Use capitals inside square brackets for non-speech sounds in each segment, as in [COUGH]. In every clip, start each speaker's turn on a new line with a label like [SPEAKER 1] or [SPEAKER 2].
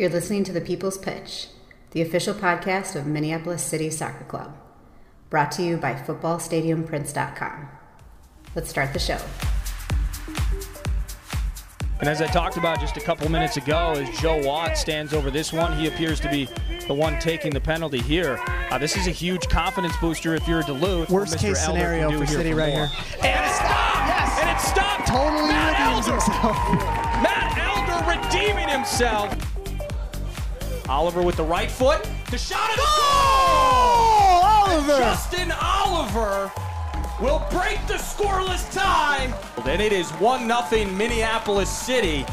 [SPEAKER 1] You're listening to The People's Pitch, the official podcast of Minneapolis City Soccer Club, brought to you by FootballStadiumPrints.com. Let's start the show.
[SPEAKER 2] And as I talked about just a couple minutes ago, as Joe Watt stands over this one, he appears to be the one taking the penalty here. Uh, this is a huge confidence booster if you're Duluth.
[SPEAKER 3] Worst case
[SPEAKER 2] Elder
[SPEAKER 3] scenario
[SPEAKER 2] can do
[SPEAKER 3] for
[SPEAKER 2] here
[SPEAKER 3] City
[SPEAKER 2] for
[SPEAKER 3] right
[SPEAKER 2] more.
[SPEAKER 3] here.
[SPEAKER 2] And it stopped!
[SPEAKER 3] Yes.
[SPEAKER 2] And it stopped!
[SPEAKER 3] Totally
[SPEAKER 2] Matt
[SPEAKER 3] redeems
[SPEAKER 2] Elder!
[SPEAKER 3] himself.
[SPEAKER 2] Matt Elder redeeming himself. Oliver with the right foot. The shot of the
[SPEAKER 3] Oh, Oliver!
[SPEAKER 2] Justin Oliver will break the scoreless tie. And it is 1 0 Minneapolis City.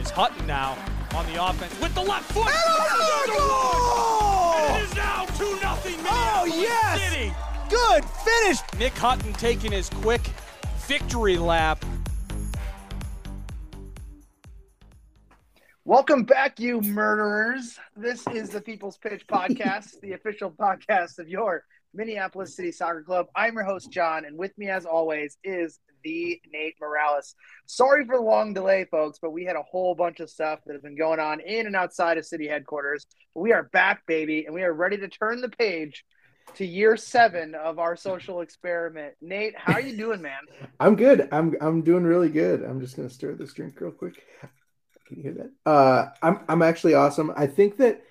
[SPEAKER 2] Is Hutton now on the offense with the left foot.
[SPEAKER 3] another
[SPEAKER 2] goal! And it
[SPEAKER 3] goal!
[SPEAKER 2] is now 2 0 Minneapolis
[SPEAKER 3] Oh, yes!
[SPEAKER 2] City.
[SPEAKER 3] Good finish.
[SPEAKER 2] Nick Hutton taking his quick victory lap.
[SPEAKER 4] Welcome back, you murderers. This is the People's Pitch Podcast, the [LAUGHS] official podcast of your Minneapolis City Soccer Club. I'm your host, John, and with me, as always, is the Nate Morales. Sorry for the long delay, folks, but we had a whole bunch of stuff that has been going on in and outside of city headquarters. We are back, baby, and we are ready to turn the page to year seven of our social experiment. Nate, how are you doing, man? [LAUGHS]
[SPEAKER 5] I'm good. I'm I'm doing really good. I'm just gonna stir this drink real quick. Can you hear that? Uh, I'm I'm actually awesome. I think that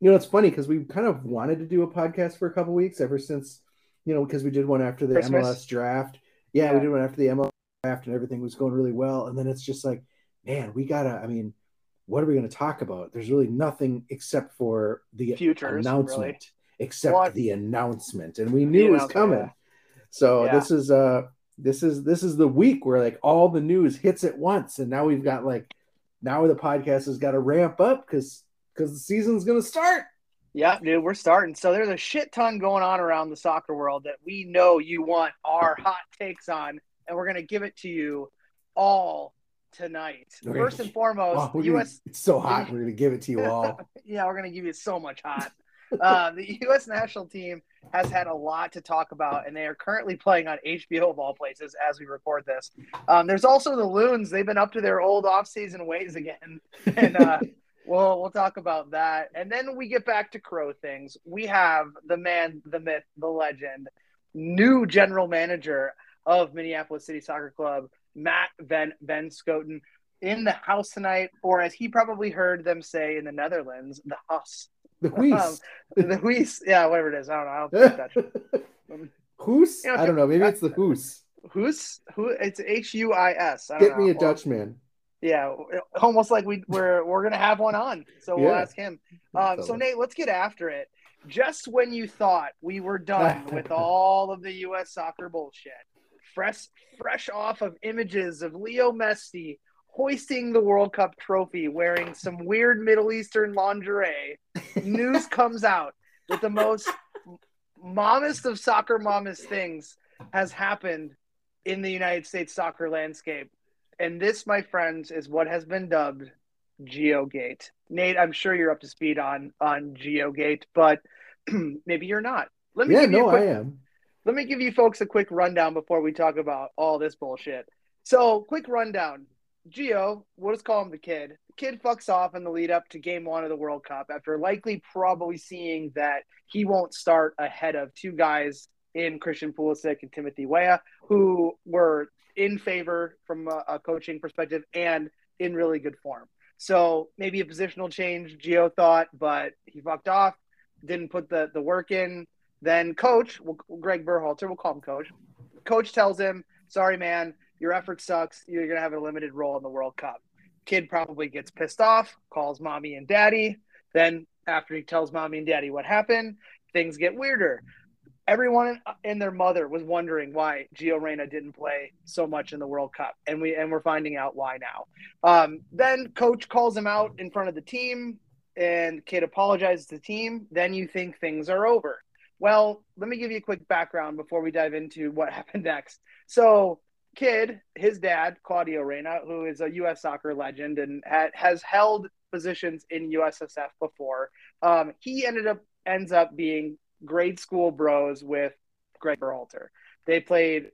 [SPEAKER 5] you know it's funny because we kind of wanted to do a podcast for a couple weeks ever since you know because we did one after the
[SPEAKER 4] Christmas?
[SPEAKER 5] MLS draft. Yeah,
[SPEAKER 4] Yeah.
[SPEAKER 5] we did one after the MLS draft and everything was going really well. And then it's just like, man, we gotta. I mean, what are we gonna talk about? There's really nothing except for the
[SPEAKER 4] Futures,
[SPEAKER 5] announcement,
[SPEAKER 4] really.
[SPEAKER 5] except
[SPEAKER 4] What?
[SPEAKER 5] the announcement, and we knew it was coming.
[SPEAKER 4] yeah.
[SPEAKER 5] So
[SPEAKER 4] Yeah.
[SPEAKER 5] this is uh this is this is the week where like all the news hits at once, and now we've got like now the podcast has got to ramp up because because the season's gonna start.
[SPEAKER 4] Yeah, dude, we're starting. So there's a shit ton going on around the soccer world that we know you want our [LAUGHS] hot takes on, and we're gonna give it to you all tonight. First and foremost,
[SPEAKER 5] Oh, we're gonna-
[SPEAKER 4] U.S.
[SPEAKER 5] it's so hot. We're gonna give it to you all. [LAUGHS]
[SPEAKER 4] Yeah, we're gonna give you so much hot. [LAUGHS] uh, the U.S. national team has had a lot to talk about, and they are currently playing on HBO of all places as we record this. Um, there's also the Loons; they've been up to their old off-season ways again, [LAUGHS] and uh, we'll we'll talk about that. And then we get back to Crow things. We have the man, the myth, the legend, new general manager of Minneapolis City Soccer Club, Matt Van VanBenschoten. In the house tonight, or as he probably heard them say in the Netherlands, the Hus.
[SPEAKER 5] The Wheeze.
[SPEAKER 4] Um, the Huis, yeah, whatever it is. I don't know. I don't speak Dutch.
[SPEAKER 5] Who's?
[SPEAKER 4] You know,
[SPEAKER 5] I don't know. Maybe it's the [LAUGHS] who's.
[SPEAKER 4] Huis, who? It's H U I S.
[SPEAKER 5] Get me a
[SPEAKER 4] know. Well,
[SPEAKER 5] Dutchman.
[SPEAKER 4] Yeah, almost like we we're we're gonna have one on, so we'll
[SPEAKER 5] Yeah.
[SPEAKER 4] ask him. Um, so Nate, let's get after it. Just when you thought we were done [LAUGHS] with all of the U.S. soccer bullshit, fresh fresh off of images of Leo Messi hoisting the World Cup trophy, wearing some weird Middle Eastern lingerie, news [LAUGHS] comes out that the most mommest of soccer mommest things has happened in the United States soccer landscape. And this, my friends, is what has been dubbed GioGate. Nate, I'm sure you're up to speed on on GioGate, but [CLEARS THROAT] maybe you're not. Let me
[SPEAKER 5] Yeah,
[SPEAKER 4] give you
[SPEAKER 5] no,
[SPEAKER 4] quick,
[SPEAKER 5] I am.
[SPEAKER 4] let me give you folks a quick rundown before we talk about all this bullshit. So, quick rundown. Gio, we'll just call him the kid. The kid fucks off in the lead up to game one of the World Cup after likely probably seeing that he won't start ahead of two guys in Christian Pulisic and Timothy Weah, who were in favor from a, a coaching perspective and in really good form. So maybe a positional change, Gio thought, but he fucked off, didn't put the, the work in. Then coach, Greg Berhalter, we'll call him coach. Coach tells him, sorry, man, your effort sucks. You're going to have a limited role in the World Cup. Kid probably gets pissed off, calls mommy and daddy. Then, after he tells mommy and daddy what happened, things get weirder. Everyone and their mother was wondering why Gio Reyna didn't play so much in the World Cup, and we and we're finding out why now. Um, then coach calls him out in front of the team, and kid apologizes to the team. Then you think things are over. Well, let me give you a quick background before we dive into what [LAUGHS] happened next. So, kid, his dad, Claudio Reyna, who is a U.S. soccer legend and ha- has held positions in USSF before, um, he ended up ends up being grade school bros with Greg Berhalter. They played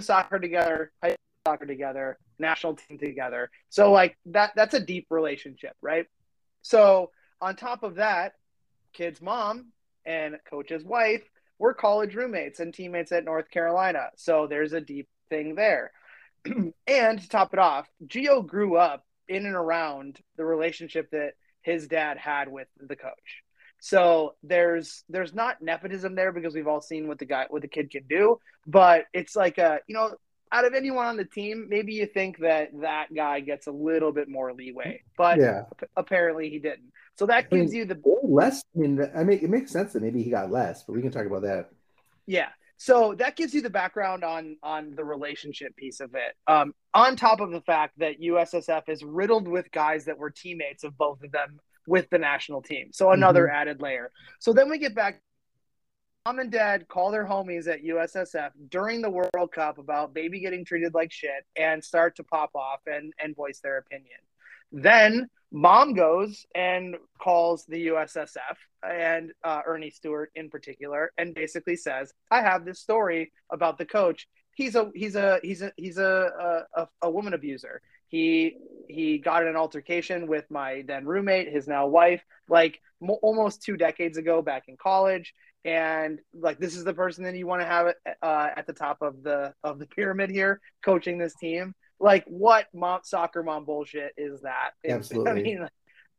[SPEAKER 4] soccer together, high soccer together. national team together. So like that that's a deep relationship, right? So on top of that, kid's mom and coach's wife were college roommates and teammates at North Carolina. So there's a deep thing there. [CLEARS THROAT] and to top it off, Gio grew up in and around the relationship that his dad had with the coach. So there's there's not nepotism there because we've all seen what the guy what the kid can do, but it's like a you know out of anyone on the team, maybe you think that that guy gets a little bit more leeway, but
[SPEAKER 5] Yeah.
[SPEAKER 4] apparently he didn't. So that
[SPEAKER 5] I mean,
[SPEAKER 4] gives you the
[SPEAKER 5] less. I mean, I mean, it makes sense that maybe he got less, but we can talk about that.
[SPEAKER 4] Yeah. So that gives you the background on on the relationship piece of it. Um, on top of the fact that USSF is riddled with guys that were teammates of both of them with the national team. So another added layer. So then we get back. Mom and dad call their homies at USSF during the World Cup about baby getting treated like shit and start to pop off and, and voice their opinion. Then mom goes and calls the USSF and uh, Earnie Stewart in particular, and basically says, "I have this story about the coach. He's a he's a he's a he's a a, a woman abuser. He he got in an altercation with my then roommate, his now wife, like mo- almost two decades ago, back in college." And like this is the person that you want to have uh, at the top of the of the pyramid here, coaching this team like what mom soccer mom bullshit is that [LAUGHS]
[SPEAKER 5] Absolutely.
[SPEAKER 4] i mean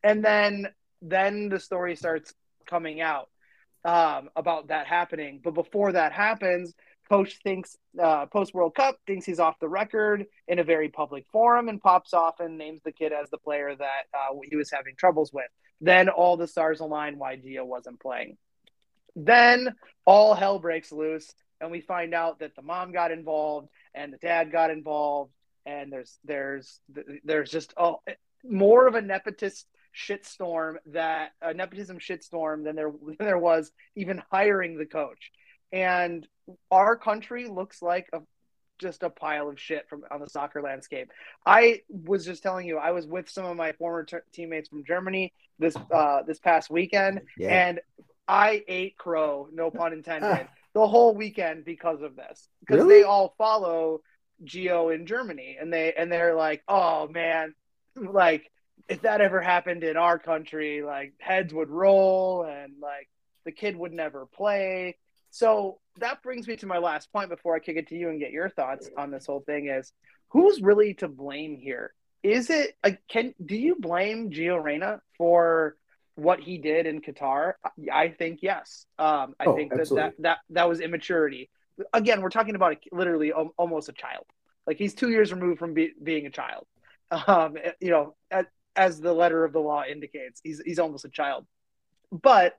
[SPEAKER 4] and then then the story starts coming out um, about that happening. But before that happens coach thinks uh, post world cup thinks he's off the record in a very public forum and pops off and names the kid as the player that uh, he was having troubles with. Then all the stars align why gio wasn't playing. Then all hell breaks loose and we find out that the mom got involved and the dad got involved and there's there's there's just oh, more of a nepotist shitstorm that a nepotism shitstorm than there [LAUGHS] than there was even hiring the coach. And our country looks like a just a pile of shit from on the soccer landscape. I was just telling you, I was with some of my former t- teammates from Germany this uh, this past weekend,
[SPEAKER 5] Yeah.
[SPEAKER 4] and I ate crow, no [LAUGHS] pun intended, the whole weekend because of this. Because
[SPEAKER 5] Really?
[SPEAKER 4] they all follow Gio in Germany, and they and they're like, oh man, [LAUGHS] like if that ever happened in our country, like heads would roll, and like the kid would never play. So that brings me to my last point before I kick it to you and get your thoughts on this whole thing: is who's really to blame here? Is it like can do you blame Gio Reyna for what he did in Qatar? I think yes. Um, I
[SPEAKER 5] Oh,
[SPEAKER 4] think that, that
[SPEAKER 5] absolutely.
[SPEAKER 4] that that was immaturity. Again, we're talking about a, literally al- almost a child. Like he's two years removed from be, being a child. Um, you know, as, the letter of the law indicates, he's he's almost a child. But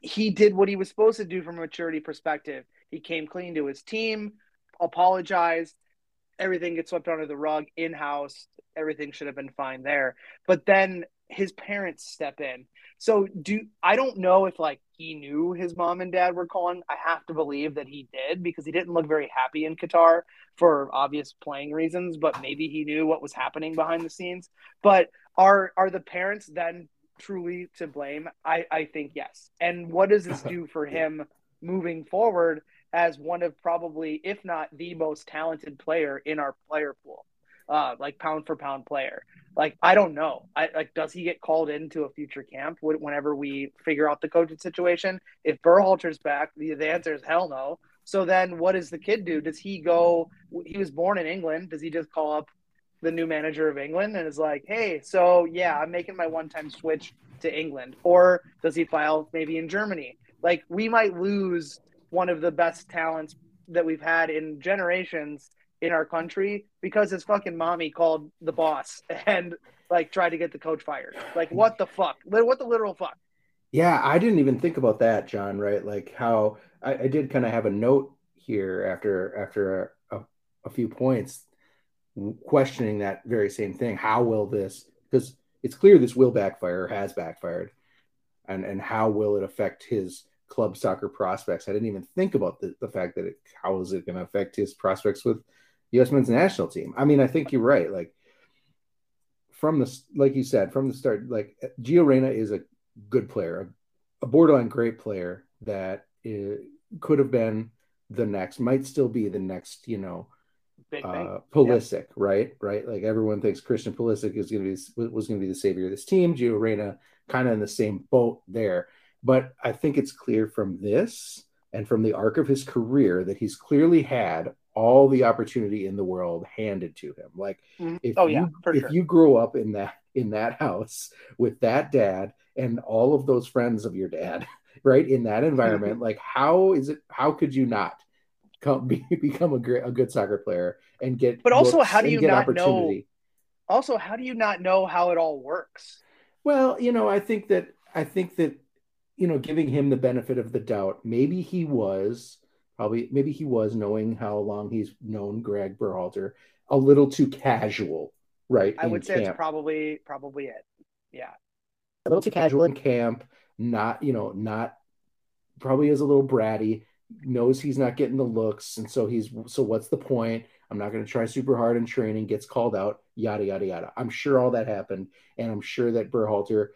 [SPEAKER 4] he did what he was supposed to do from a maturity perspective. He came clean to his team, apologized. Everything gets swept under the rug in house. Everything should have been fine there. But then his parents step in. So do I don't know if like he knew his mom and dad were calling. I have to believe that he did because he didn't look very happy in Qatar for obvious playing reasons, but maybe he knew what was happening behind the scenes. But are are the parents then truly to blame? I, I think yes. And what does this [LAUGHS] do for him moving forward as one of probably, if not the most talented player in our player pool, uh, like pound for pound player? Like I don't know. I like does he get called into a future camp whenever we figure out the coaching situation? If Berhalter's back, the, the answer is hell no. So then what does the kid do? Does he go? He was born in England. Does he just call up the new manager of England and is like, hey, so yeah, I'm making my one time switch to England? Or does he file maybe in Germany? Like, we might lose one of the best talents that we've had in generations in our country because his fucking mommy called the boss [LAUGHS] and like tried to get the coach fired. Like, what the fuck? What the literal fuck?
[SPEAKER 5] Yeah, I didn't even think about that, John. Right, like how I, I did kind of have a note here after after a, a, a few points questioning that very same thing. How will this? Because it's clear this will backfire, or has backfired, and and how will it affect his club soccer prospects? I didn't even think about the, the fact that it, how is it going to affect his prospects with U.S. men's national team? I mean, I think you're right. Like from the like you said from the start, like Gio Reyna is a good player, a, borderline great player that uh, could have been the next, might still be the next, you know. Uh, Pulisic, right? Right. Like everyone thinks Christian Pulisic is going to be was going to be the savior of this team. Gio Reyna kind of in the same boat there. But I think it's clear from this and from the arc of his career that he's clearly had all the opportunity in the world handed to him. Like
[SPEAKER 4] Mhm.
[SPEAKER 5] if
[SPEAKER 4] Oh,
[SPEAKER 5] you
[SPEAKER 4] yeah, for
[SPEAKER 5] if
[SPEAKER 4] sure.
[SPEAKER 5] you grow up in that in that house with that dad and all of those friends of your dad, [LAUGHS] right? In that environment, [LAUGHS] like how is it how could you not come [LAUGHS] be, become a great a good soccer player and get
[SPEAKER 4] But also, how do you
[SPEAKER 5] get
[SPEAKER 4] not know- Also, how do you not know how it all works?
[SPEAKER 5] Well, you know, I think that I think that you know, giving him the benefit of the doubt, maybe he was probably maybe he was knowing how long he's known Greg Berhalter a little too casual, right?
[SPEAKER 4] I would say it's probably probably it. Yeah.
[SPEAKER 5] a little too casual in camp, not, you know, not probably is a little bratty, knows he's not getting the looks. And so he's, so what's the point? I'm not going to try super hard in training, gets called out, yada, yada, yada. I'm sure all that happened. And I'm sure that Berhalter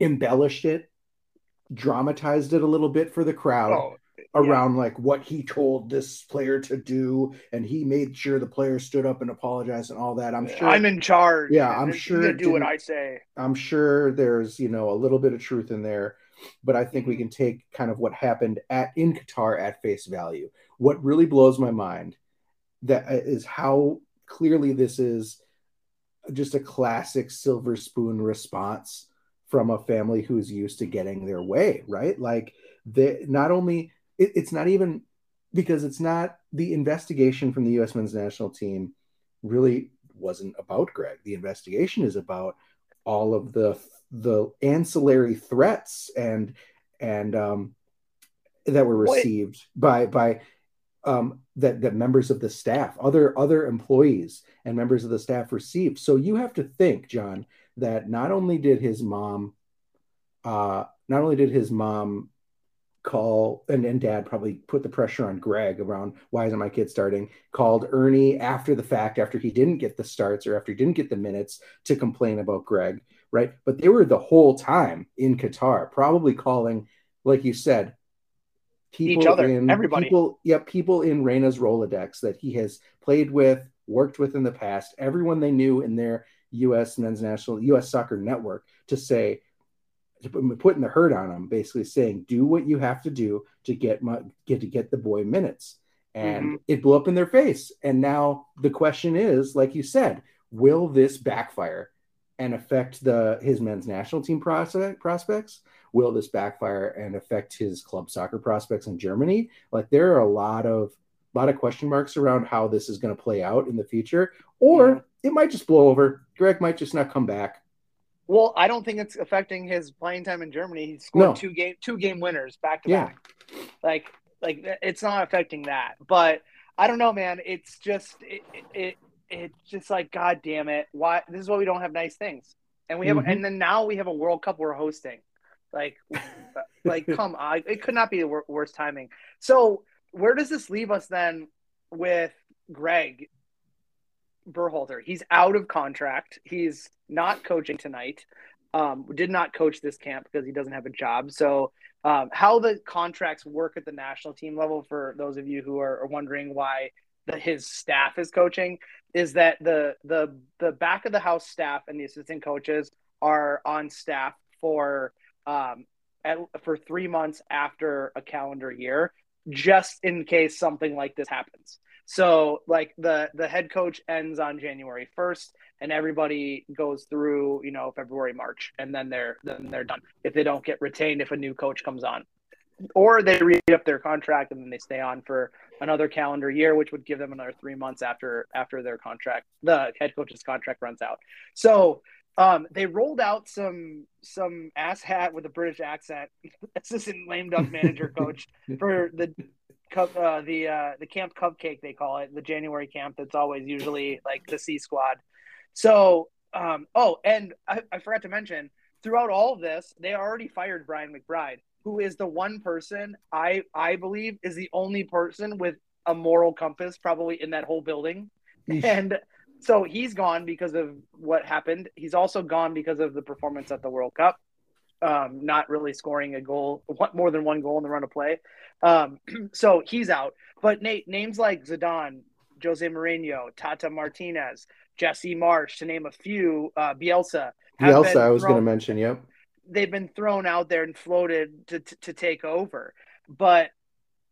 [SPEAKER 5] embellished it, dramatized it a little bit for the crowd
[SPEAKER 4] Oh,
[SPEAKER 5] around like what he told this player to do. And he made sure the player stood up and apologized and all that. I'm sure.
[SPEAKER 4] I'm in charge.
[SPEAKER 5] Yeah, I'm sure
[SPEAKER 4] do what I say.
[SPEAKER 5] I'm sure there's, you know, a little bit of truth in there, but I think we mm-hmm. can take kind of what happened at in Qatar at face value. What really blows my mind that uh, how clearly this is just a classic silver spoon response from a family who's used to getting their way, right? Like they not only it, it's not even because it's not the investigation from the U.S. men's national team really wasn't about Greg. The investigation is about all of the the ancillary threats and and um, that were received by by um, that that members of the staff, other other employees and members of the staff received. So you have to think, John, that not only did his mom, uh, not only did his mom call and, and dad probably put the pressure on Greg around why isn't my kid starting, called Ernie after the fact, after he didn't get the starts or after he didn't get the minutes to complain about Greg, right? But they were the whole time in Qatar, probably calling, like you said, people
[SPEAKER 4] Each other,
[SPEAKER 5] in
[SPEAKER 4] everybody.
[SPEAKER 5] people, yeah, people in Reyna's Rolodex that he has played with, worked with in the past, everyone they knew in their U.S. men's national U.S. soccer network to say, putting the hurt on him, basically saying, "Do what you have to do to get my get to get the boy minutes." And
[SPEAKER 4] Mm-hmm.
[SPEAKER 5] it blew up in their face. And now the question is, like you said, will this backfire and affect the his men's national team prospect, prospects? Will this backfire and affect his club soccer prospects in Germany? Like there are a lot of a lot of question marks around how this is going to play out in the future, or
[SPEAKER 4] Yeah.
[SPEAKER 5] it might just blow over. Greg might just not come back.
[SPEAKER 4] Well, I don't think it's affecting his playing time in Germany. He scored
[SPEAKER 5] No.
[SPEAKER 4] two game two game winners back to back. Like like it's not affecting that. But I don't know, man. It's just it it, it it's just like god damn it. Why this is why we don't have nice things. And we have
[SPEAKER 5] Mhm.
[SPEAKER 4] and then now we have a World Cup we're hosting. Like [LAUGHS] like come on. It could not be the wor- worst timing. So, where does this leave us then with Greg Berhalter. He's out of contract. He's not coaching tonight. Um, did not coach this camp because he doesn't have a job. So, um, how the contracts work at the national team level, for those of you who are, are wondering why the, his staff is coaching, is that the the the back of the house staff and the assistant coaches are on staff for um, at, for three months after a calendar year, just in case something like this happens. So like the the head coach ends on January 1st and everybody goes through, you know, February, March and then they're then they're done. If they don't get retained if a new coach comes on. Or they re up their contract and then they stay on for another calendar year, which would give them another three months after after their contract, the head coach's contract runs out. So um, they rolled out some some ass hat with a British accent, [LAUGHS] assistant lame duck manager coach [LAUGHS] for the cup uh, the uh, the camp cupcake they call it the January camp that's always usually like the C squad. So um, oh, and I, I forgot to mention throughout all of this they already fired Brian McBride, who is the one person I I believe is the only person with a moral compass probably in that whole building, and so he's gone because of what happened. He's also gone because of the performance at the World Cup. Um, not really scoring a goal, what more than one goal in the run of play. Um, [CLEARS THROAT] so he's out. But Nate, names like Zidane, Jose Mourinho, Tata Martinez, Jesse Marsch, to name a few, uh, Bielsa.
[SPEAKER 5] Bielsa, I was going to mention. Yep.
[SPEAKER 4] They've been thrown out there and floated to, to, to take over. But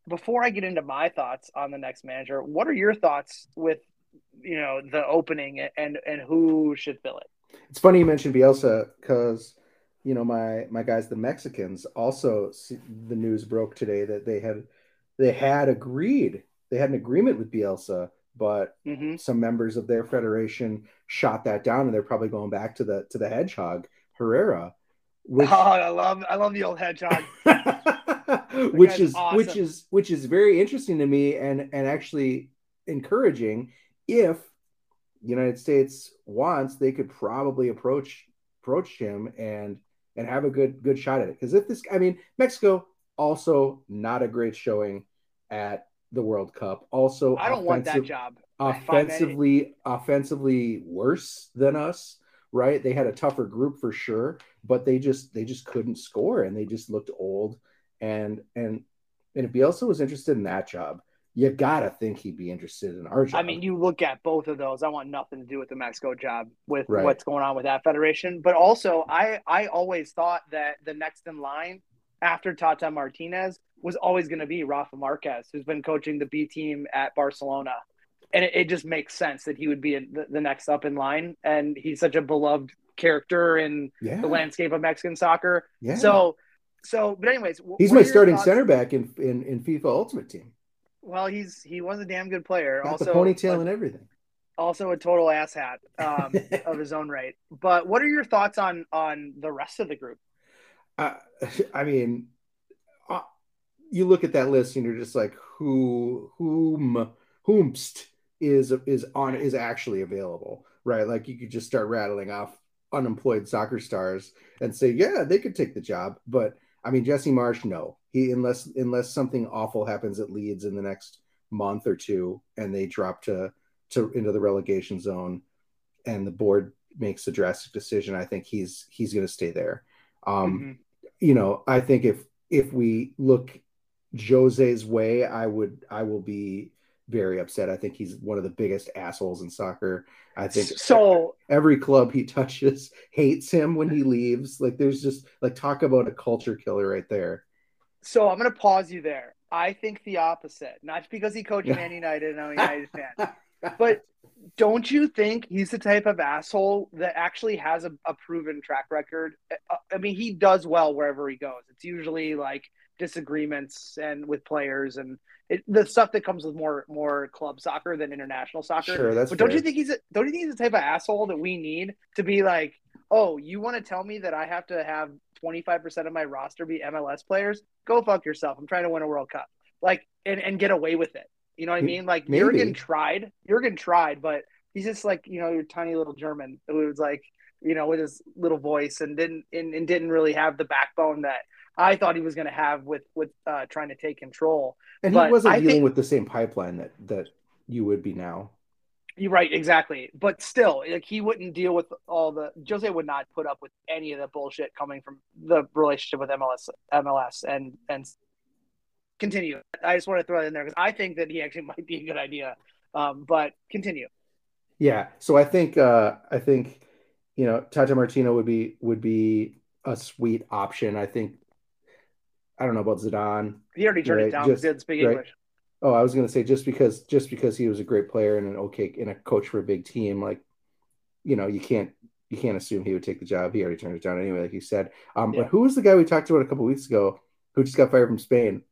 [SPEAKER 4] before I get into my thoughts on the next manager, what are your thoughts with you know the opening and and who should fill it?
[SPEAKER 5] It's funny you mentioned Bielsa because you know my my guys the Mexicans also the news broke today that they had they had agreed they had an agreement with Bielsa but
[SPEAKER 4] mm-hmm.
[SPEAKER 5] some members of their federation shot that down and they're probably going back to the to the hedgehog Herrera
[SPEAKER 4] which oh, [LAUGHS] I love I love the old hedgehog [LAUGHS]
[SPEAKER 5] which is awesome. which is which is very interesting to me and and actually encouraging if the United States wants, they could probably approach approach him and and have a good good shot at it. Because if this, I mean, Mexico also not a great showing at the World Cup. Also,
[SPEAKER 4] I don't want that job.
[SPEAKER 5] Offensively, offensively worse than us. Right? They had a tougher group for sure, but they just they just couldn't score and they just looked old. And and and if Bielsa was interested in that job, you gotta think he'd be interested in our job.
[SPEAKER 4] I mean, you look at both of those. I want nothing to do with the Mexico job with
[SPEAKER 5] Right.
[SPEAKER 4] what's going on with that federation. But also, I I always thought that the next in line after Tata Martinez was always going to be Rafa Marquez, who's been coaching the B team at Barcelona, and it, it just makes sense that he would be the, the next up in line. And he's such a beloved character in
[SPEAKER 5] yeah,
[SPEAKER 4] the landscape of Mexican soccer.
[SPEAKER 5] yeah.
[SPEAKER 4] So, so, but anyways,
[SPEAKER 5] he's my starting
[SPEAKER 4] thoughts-
[SPEAKER 5] center back in, in in FIFA Ultimate Team.
[SPEAKER 4] Well, he's he was a damn good player.
[SPEAKER 5] Got
[SPEAKER 4] also,
[SPEAKER 5] the ponytail
[SPEAKER 4] a-
[SPEAKER 5] and everything.
[SPEAKER 4] also a total asshat um, [LAUGHS] of his own right. But what are your thoughts on on the rest of the group?
[SPEAKER 5] I, [LAUGHS] I mean, uh, you look at that list and you're just like, who, whom, whomst is is on is actually available, right? Like you could just start rattling off unemployed soccer stars and say, yeah, they could take the job. But I mean, Jesse Marsch, no, he unless unless something awful happens at Leeds in the next month or two, and they drop to to into the relegation zone, and the board makes a drastic decision, I think he's he's going to stay there. Um,
[SPEAKER 4] Mhm.
[SPEAKER 5] you know, I think if if we look Jose's way, I would I will be very upset. I think he's one of the biggest assholes in soccer. I think
[SPEAKER 4] So
[SPEAKER 5] every club he touches hates him when he leaves. Like there's just like talk about a culture killer right there.
[SPEAKER 4] so I'm gonna pause you there. I think the opposite. Not because he coached Man United and I'm a United fan. [LAUGHS] But don't you think he's the type of asshole that actually has a, a proven track record? Uh, I mean, he does well wherever he goes. It's usually like disagreements and with players and it, the stuff that comes with more more club soccer than international soccer.
[SPEAKER 5] Sure, that's
[SPEAKER 4] but don't you think he's a, don't you think he's the type of asshole that we need to be like, oh, you want to tell me that I have to have twenty five percent of my roster be MLS players? Go fuck yourself. I'm trying to win a World Cup, like and and get away with it. You know what I mean? Like
[SPEAKER 5] maybe.
[SPEAKER 4] Jurgen tried. Jurgen tried, but he's just like you know your tiny little German who was like you know with his little voice and didn't and, and didn't really have the backbone that I thought he was going to have with with uh, trying to take control.
[SPEAKER 5] And
[SPEAKER 4] But
[SPEAKER 5] he wasn't
[SPEAKER 4] I
[SPEAKER 5] dealing
[SPEAKER 4] think-
[SPEAKER 5] with the same pipeline that that you would be now.
[SPEAKER 4] You're right, exactly. But still, like he wouldn't deal with all the Jose would not put up with any of the bullshit coming from the relationship with MLS, MLS, and and continue. I just want to throw that in there because I think that he actually [LAUGHS] might be a good idea. Um, but continue.
[SPEAKER 5] Yeah. So I think uh I think you know Tata Martino would be would be a sweet option. I think I don't know about Zidane.
[SPEAKER 4] He already turned
[SPEAKER 5] Right,
[SPEAKER 4] it down.
[SPEAKER 5] just-
[SPEAKER 4] didn't speak
[SPEAKER 5] right.
[SPEAKER 4] English.
[SPEAKER 5] Oh, I was gonna say just because just because he was a great player and an okay and a coach for a big team, like you know, you can't you can't assume he would take the job. He already turned it down anyway, like you said. Um,
[SPEAKER 4] Yeah.
[SPEAKER 5] but who was the guy we talked about a couple weeks ago who just got fired from Spain?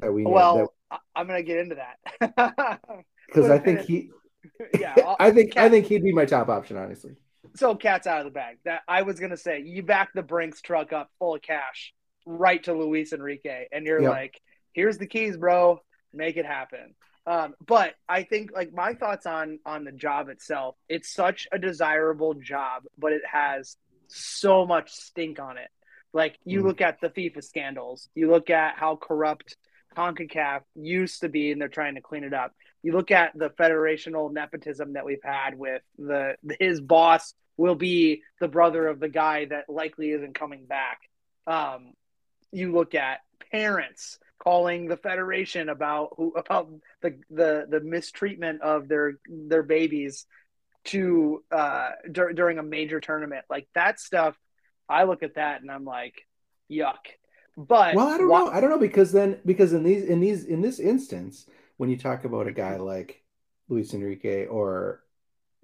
[SPEAKER 5] That we
[SPEAKER 4] Well, I- I'm gonna get into that. [LAUGHS]
[SPEAKER 5] because I think he, [LAUGHS]
[SPEAKER 4] yeah, [LAUGHS]
[SPEAKER 5] I think I think he'd be my top option, honestly.
[SPEAKER 4] so cat's out of the bag. That I was gonna say, you back the Brinks truck up full of cash right to Luis Enrique, and you're
[SPEAKER 5] Yep.
[SPEAKER 4] like, "Here's the keys, bro. Make it happen." Um, but I think like my thoughts on on the job itself, it's such a desirable job, but it has so much stink on it. Like you
[SPEAKER 5] Mhm.
[SPEAKER 4] look at the FIFA scandals, you look at how corrupt CONCACAF used to be, and they're trying to clean it up. You look at the federational nepotism that we've had with the his boss will be the brother of the guy that likely isn't coming back. Um, you look at parents calling the federation about who about the the the mistreatment of their their babies to uh dur- during a major tournament like that stuff i look at that and i'm like yuck but
[SPEAKER 5] well, I don't
[SPEAKER 4] why-
[SPEAKER 5] know. I don't know because then because in these in these in this instance, when you talk about a guy like Luis Enrique or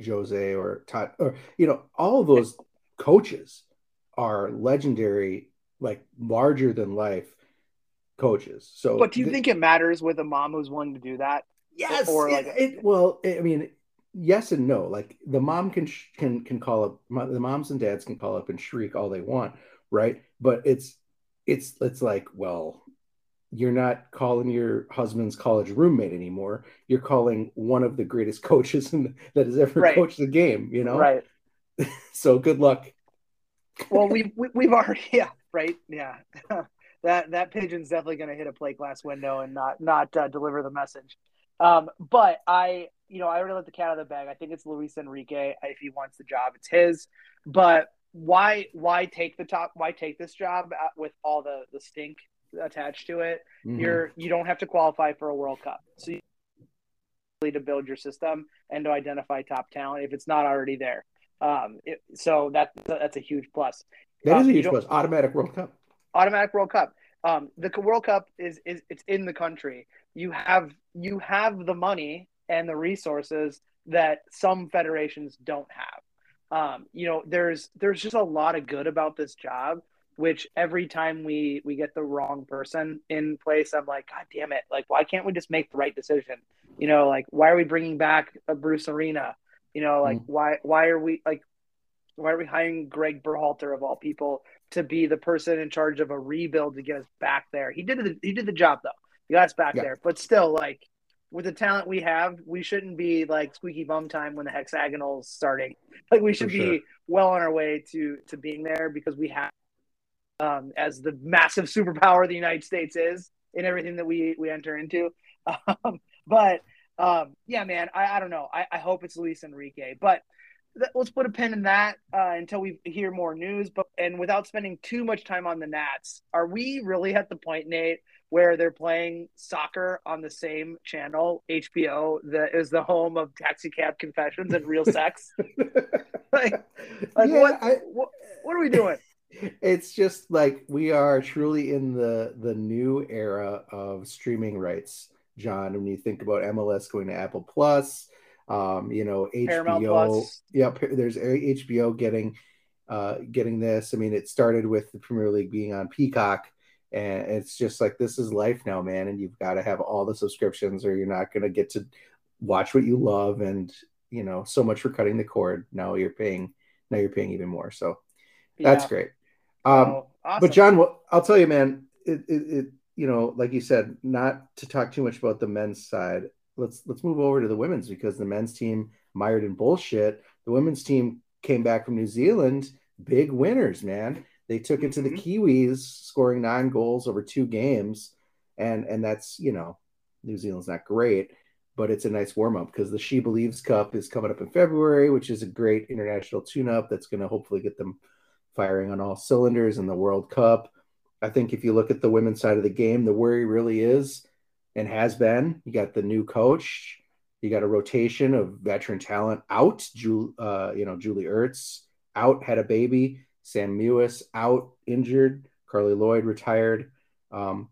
[SPEAKER 5] Jose or Todd or you know, all of those coaches are legendary, like larger than life coaches. So
[SPEAKER 4] but do you
[SPEAKER 5] th-
[SPEAKER 4] think it matters with a mom who's willing to do that?
[SPEAKER 5] Yes
[SPEAKER 4] or like-
[SPEAKER 5] it, well i mean yes and no. Like the mom can can can call up the moms and dads can call up and shriek all they want right? But it's it's it's like well you're not calling your husband's college roommate anymore. You're calling one of the greatest [LAUGHS] coaches in, that has ever
[SPEAKER 4] Right.
[SPEAKER 5] coached the game you know?
[SPEAKER 4] Right. [LAUGHS]
[SPEAKER 5] So good luck.
[SPEAKER 4] Well we've we, we've already [LAUGHS] yeah right? Yeah. [LAUGHS] That that pigeon's definitely going to hit a plate glass window and not not uh, deliver the message. Um but i you know i already let the cat out of the bag. I think it's luis enrique if he wants the job it's his. But why why take the top why take this job uh, with all the the stink attached to it?
[SPEAKER 5] Mhm.
[SPEAKER 4] you're you don't have to qualify for a world cup. So you need to build your system and to identify top talent if it's not already there. Um it, so that that's a huge plus
[SPEAKER 5] that is
[SPEAKER 4] um,
[SPEAKER 5] a huge plus automatic world cup
[SPEAKER 4] automatic World Cup. Um, the World Cup is is it's in the country. You have you have the money and the resources that some federations don't have. Um, you know, there's there's just a lot of good about this job. Which every time we we get the wrong person in place, I'm like, God damn it! Like, why can't we just make the right decision? You know, like why are we bringing back a Bruce Arena? You know, like why why are we like why are we hiring Greg Berhalter of all people to be the person in charge of a rebuild to get us back there? He did the, he did the job though. He got us back
[SPEAKER 5] Yeah.
[SPEAKER 4] there, but still, like with the talent we have, we shouldn't be like squeaky bum time when the hexagonal's starting. Like we should
[SPEAKER 5] For
[SPEAKER 4] be well on our way to to being there because we have, um, as the massive superpower the United States is in everything that we we enter into. [LAUGHS] Um, but um, yeah, man, I, I don't know. I, I hope it's Luis Enrique, but let's put a pin in that uh, until we hear more news. But and without spending too much time on the Nats, are we really at the point, Nate, where they're playing soccer on the same channel, HBO, that is the home of Taxi Cab Confessions and Real Sex? [LAUGHS] like, like
[SPEAKER 5] Yeah,
[SPEAKER 4] what,
[SPEAKER 5] I-
[SPEAKER 4] what? What are we doing?
[SPEAKER 5] it's just like we are truly in the the new era of streaming rights john when you think about mls going to apple plus um you know hbo yeah there's hbo getting uh getting this i mean it started with the premier league being on peacock and it's just like this is life now man and you've got to have all the subscriptions or you're not going to get to watch what you love and you know so much for cutting the cord now you're paying now you're paying even more so that's
[SPEAKER 4] Yeah.
[SPEAKER 5] great um
[SPEAKER 4] Oh, awesome.
[SPEAKER 5] but John, I'll tell you, man, it, it, it, you know, like you said, not to talk too much about the men's side. Let's let's move over to the women's because the men's team mired in bullshit. The women's team came back from New Zealand, big winners, man. They took it to the
[SPEAKER 4] Mhm.
[SPEAKER 5] Kiwis, scoring nine goals over two games, and and that's you know, New Zealand's not great, but it's a nice warm up because the She Believes Cup is coming up in February, which is a great international tune up that's going to hopefully get them firing on all cylinders in the World Cup. I think if you look at the women's side of the game, the worry really is and has been you got the new coach, you got a rotation of veteran talent out. Ju- uh, you know, Julie Ertz out, had a baby. Sam Mewis out, injured. Carli Lloyd retired. Um,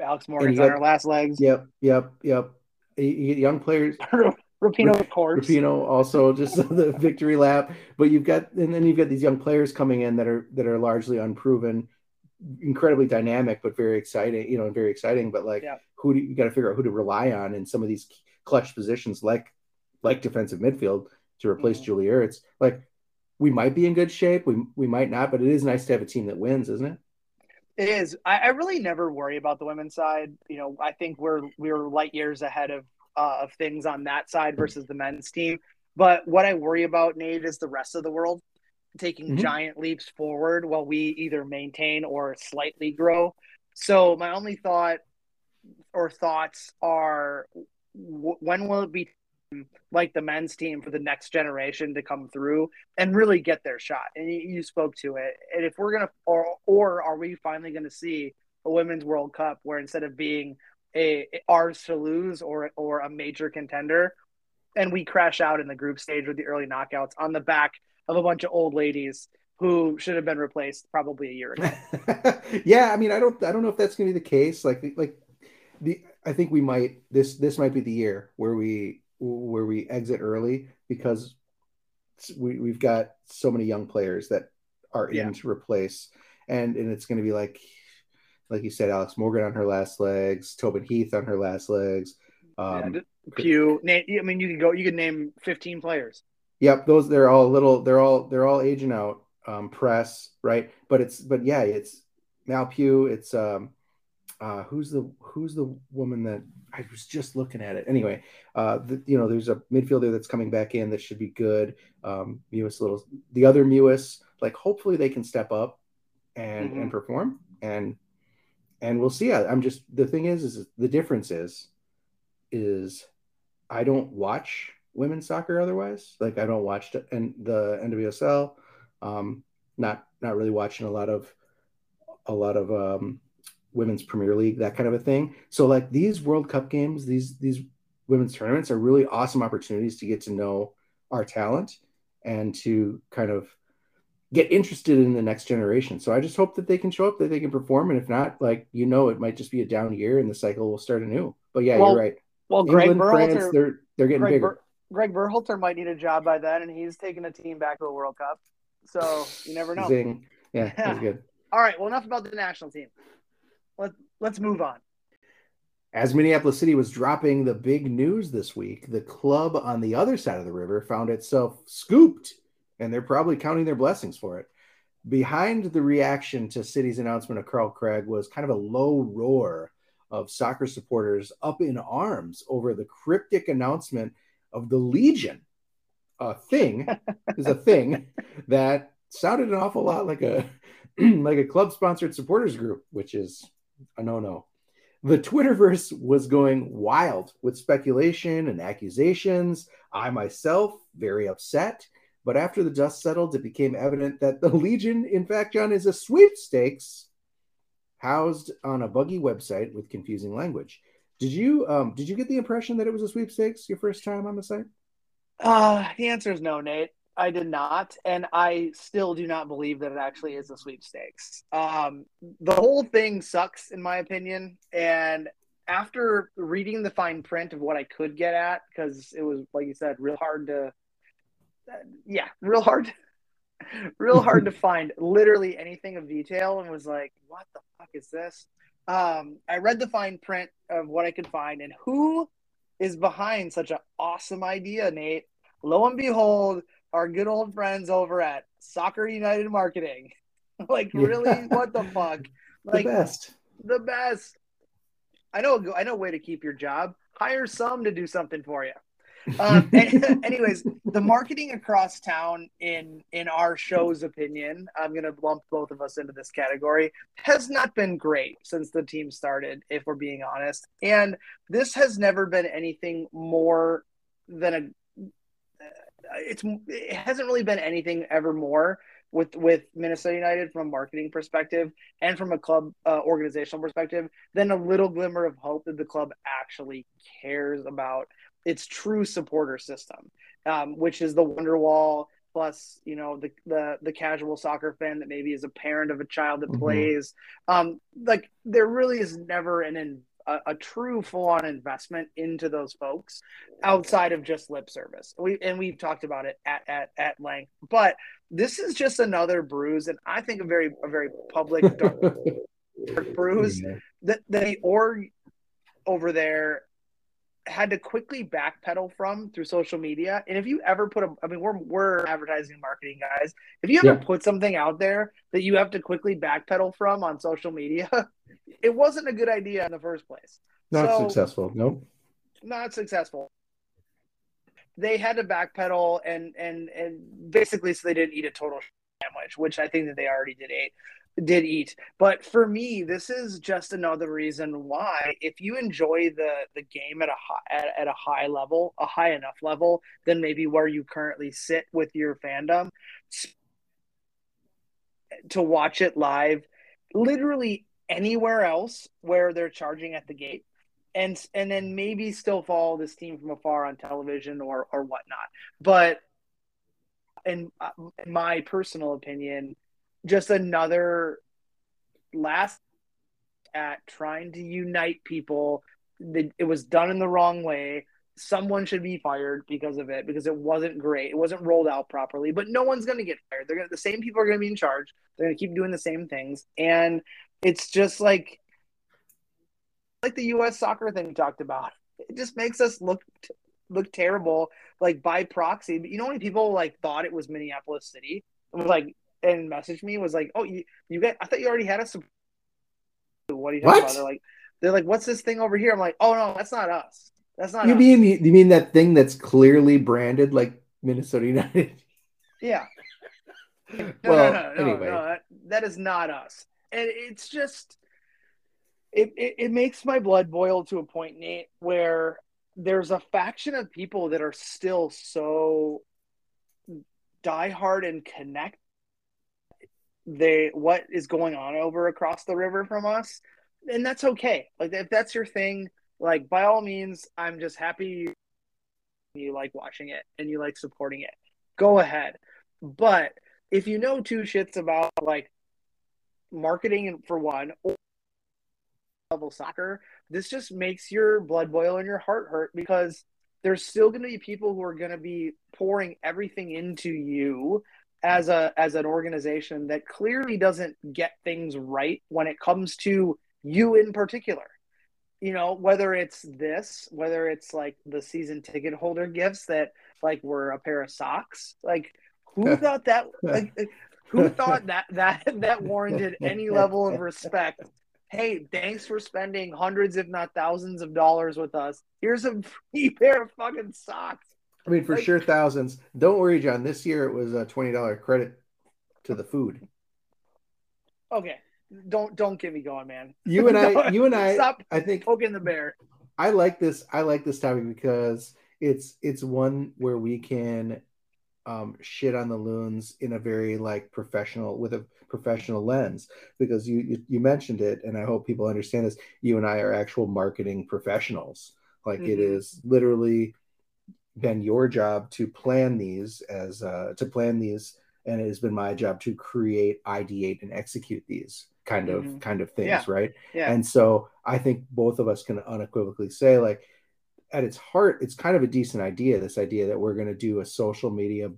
[SPEAKER 4] Alex Morgan's on
[SPEAKER 5] got-
[SPEAKER 4] her last legs.
[SPEAKER 5] yep, yep, yep. You- you get young players, [LAUGHS]
[SPEAKER 4] Rapinoe, of course.
[SPEAKER 5] Rapinoe also just [LAUGHS] the victory lap. But you've got and then you've got these young players coming in that are that are largely unproven, incredibly dynamic but very exciting. You know, and very exciting. But like,
[SPEAKER 4] Yeah.
[SPEAKER 5] who do you got to figure out who to rely on in some of these clutch positions, like like defensive midfield to replace
[SPEAKER 4] Mhm.
[SPEAKER 5] Julie Ertz. Like, we might be in good shape. We we might not, but it is nice to have a team that wins, isn't it?
[SPEAKER 4] It is. I, I really never worry about the women's side. You know, I think we're we're light years ahead of uh, of things on that side versus the men's team. But what I worry about, Nate, is the rest of the world taking
[SPEAKER 5] Mhm.
[SPEAKER 4] giant leaps forward while we either maintain or slightly grow. So my only thought or thoughts are, w- when will it be like the men's team for the next generation to come through and really get their shot? And you, you spoke to it. And if we're gonna, or or are we finally going to see a women's World Cup where instead of being a ours to lose or or a major contender, and we crash out in the group stage with the early knockouts on the back of a bunch of old ladies who should have been replaced probably a year ago. [LAUGHS]
[SPEAKER 5] yeah, I mean, I don't, I don't know if that's going to be the case. Like, like the, I think we might this this might be the year where we where we exit early because we we've got so many young players that are
[SPEAKER 4] Yeah.
[SPEAKER 5] in to replace, and and it's going to be like, like you said, Alex Morgan on her last legs, Tobin Heath on her last legs. Um,
[SPEAKER 4] Yeah, Pugh, I mean, you could go, you could name 15 players.
[SPEAKER 5] Yep, those they're all little they're all they're all aging out. Um, press right, but it's but yeah, it's Mal Pugh. It's um, uh, who's the who's the woman that I was just looking at it anyway. Uh, the, you know, there's a midfielder that's coming back in that should be good. Um, Mewis little the other Mewis, like hopefully they can step up and
[SPEAKER 4] Mhm.
[SPEAKER 5] and perform and and we'll see. I, I'm just the thing is is the difference is is I don't watch women's soccer otherwise. Like I don't watch the, and the NWSL. Um, not not really watching a lot of a lot of um, women's Premier League that kind of a thing. So like these World Cup games, these these women's tournaments are really awesome opportunities to get to know our talent and to kind of get interested in the next generation. So I just hope that they can show up, that they can perform, and if not, like you know, it might just be a down year and the cycle will start anew. But yeah,
[SPEAKER 4] Well,
[SPEAKER 5] you're right.
[SPEAKER 4] Well, Greg
[SPEAKER 5] England, France,
[SPEAKER 4] Berhalter,
[SPEAKER 5] they're they're getting
[SPEAKER 4] Greg,
[SPEAKER 5] bigger.
[SPEAKER 4] Ber, Greg Berhalter might need a job by then, and he's taking a team back to a World Cup. So you never know.
[SPEAKER 5] Zing. Yeah, that's good.
[SPEAKER 4] All right. Well, enough about the national team. Let Let's move on.
[SPEAKER 5] As Minneapolis City was dropping the big news this week, the club on the other side of the river found itself scooped, and they're probably counting their blessings for it. Behind the reaction to City's announcement of Carl Craig was kind of a low roar of soccer supporters up in arms over the cryptic announcement of the Legion. A thing is a thing [LAUGHS] that sounded an awful lot like a [CLEARS THROAT] like a club sponsored supporters group, which is a no no. The Twitterverse was going wild with speculation and accusations. I myself, very upset. But after the dust settled, it became evident that the Legion, in fact, John, is a sweepstakes housed on a buggy website with confusing language. Did you um, did you get the impression that it was a sweepstakes your first time on the site?
[SPEAKER 4] Uh, the answer is no, Nate. I did not, and I still do not believe that it actually is a sweepstakes. Um, the whole thing sucks, in my opinion. And after reading the fine print of what I could get at, because it was, like you said, real hard to, yeah, real hard, [LAUGHS] real hard to [LAUGHS] find literally anything of detail, and was like, what the fuck is this? Um, I read the fine print of what I could find, and who is behind such an awesome idea, Nate? Lo and behold, our good old friends over at Soccer United Marketing. [LAUGHS] like, really? What the fuck? [LAUGHS] Like,
[SPEAKER 5] the best.
[SPEAKER 4] the best. I know. I know a way to keep your job. Hire some to do something for you. Um, [LAUGHS] an- [LAUGHS] anyways, the marketing across town, in in our show's opinion, I'm going to lump both of us into this category, has not been great since the team started. If we're being honest, and this has never been anything more than a. It's it hasn't really been anything ever more with with Minnesota United from a marketing perspective and from a club uh, organizational perspective than a little glimmer of hope that the club actually cares about its true supporter system, um, which is the Wonderwall plus you know the, the the casual soccer fan that maybe is a parent of a child that
[SPEAKER 5] Mhm.
[SPEAKER 4] plays. Um, like there really is never an in, a, a true full on investment into those folks outside of just lip service. We and we've talked about it at at at length, but this is just another bruise, and I think a very a very public dark, dark [LAUGHS] bruise
[SPEAKER 5] Yeah.
[SPEAKER 4] that the org over there had to quickly backpedal from through social media. And if you ever put a, I mean, we're we're advertising and marketing guys. If you ever
[SPEAKER 5] Yeah.
[SPEAKER 4] put something out there that you have to quickly backpedal from on social media, [LAUGHS] it wasn't a good idea in the first place.
[SPEAKER 5] Not
[SPEAKER 4] So-
[SPEAKER 5] successful. Nope.
[SPEAKER 4] Not successful. They had to backpedal and and and basically so they didn't eat a total sandwich, which I think that they already did eat did eat. But for me, this is just another reason why if you enjoy the the game at a high at, at a high level, a high enough level then maybe where you currently sit with your fandom to watch it live, literally anywhere else where they're charging at the gate and and then maybe still follow this team from afar on television or or whatnot. But in, uh, in my personal opinion, just another last at trying to unite people. It was done in the wrong way. Someone should be fired because of it because it wasn't great. It wasn't rolled out properly. But no one's going to get fired. They're gonna, the same people are going to be in charge. They're going to keep doing the same things, and it's just like like the U.S. soccer thing we talked about. It just makes us look look terrible, like by proxy. But you know, many people like thought it was Minneapolis City it was like and messaged me was like, "Oh, you you get? I thought you already had a us." What are you talking
[SPEAKER 5] What?
[SPEAKER 4] about? They're like, they're like, "What's this thing over here?" I'm like, "Oh no, that's not us. That's not
[SPEAKER 5] You
[SPEAKER 4] us."
[SPEAKER 5] mean you mean that thing that's clearly branded like Minnesota United? [LAUGHS]
[SPEAKER 4] Yeah. [LAUGHS] No,
[SPEAKER 5] Well,
[SPEAKER 4] no, no, no,
[SPEAKER 5] anyway.
[SPEAKER 4] no, that, that is not us. And it's just, it, it, it makes my blood boil to a point, Nate, where there's a faction of people that are still so diehard and connect they what is going on over across the river from us and that's okay. Like if that's your thing like by all means i'm just happy you like watching it and you like supporting it. Go ahead. But if you know two shits about like marketing for one or level soccer, this just makes your blood boil and your heart hurt because there's still going to be people who are going to be pouring everything into you as a as an organization that clearly doesn't get things right when it comes to you in particular. You know, whether it's this, whether it's like the season ticket holder gifts that like were a pair of socks, like who [LAUGHS] thought that like who thought that that that warranted any level of respect? Hey thanks for spending hundreds if not thousands of dollars with us. Here's a free [LAUGHS] pair of fucking socks
[SPEAKER 5] I mean, for
[SPEAKER 4] Like-
[SPEAKER 5] sure, thousands. Don't worry, John. This year it was a twenty dollar credit to the food.
[SPEAKER 4] okay don't don't get me going man
[SPEAKER 5] You and [LAUGHS] I, you and I,
[SPEAKER 4] stop
[SPEAKER 5] I think
[SPEAKER 4] poking the bear
[SPEAKER 5] I like this. I like this topic because it's it's one where we can um, shit on the loons in a very like professional with a professional lens because you, you you mentioned it and I hope people understand this. You and I are actual marketing professionals. Like it
[SPEAKER 4] Mhm.
[SPEAKER 5] is literally been your job to plan these as uh, to plan these, and it has been my job to create, ideate, and execute these kind of
[SPEAKER 4] Mhm.
[SPEAKER 5] kind of things,
[SPEAKER 4] Yeah.
[SPEAKER 5] right?
[SPEAKER 4] yeah
[SPEAKER 5] And so I think both of us can unequivocally say, like, at its heart, it's kind of a decent idea. This idea that we're going to do a social media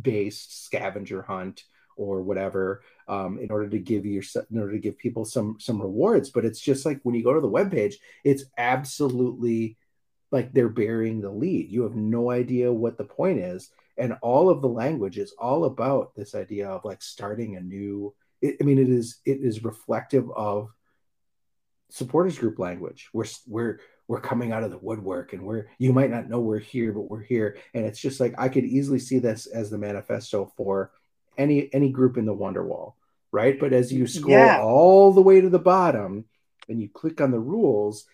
[SPEAKER 5] based scavenger hunt or whatever um, in order to give you in order to give people some some rewards. But it's just like when you go to the webpage, it's absolutely like they're burying the lead. You have no idea what the point is, and all of the language is all about this idea of like starting a new. It, I mean, it is it is reflective of supporters group language. We're we're we're coming out of the woodwork, and we're you might not know we're here, but we're here, and it's just like I could easily see this as the manifesto for any any group in the Wonderwall, right? But as you scroll
[SPEAKER 4] Yeah.
[SPEAKER 5] all the way to the bottom and you click on the rules,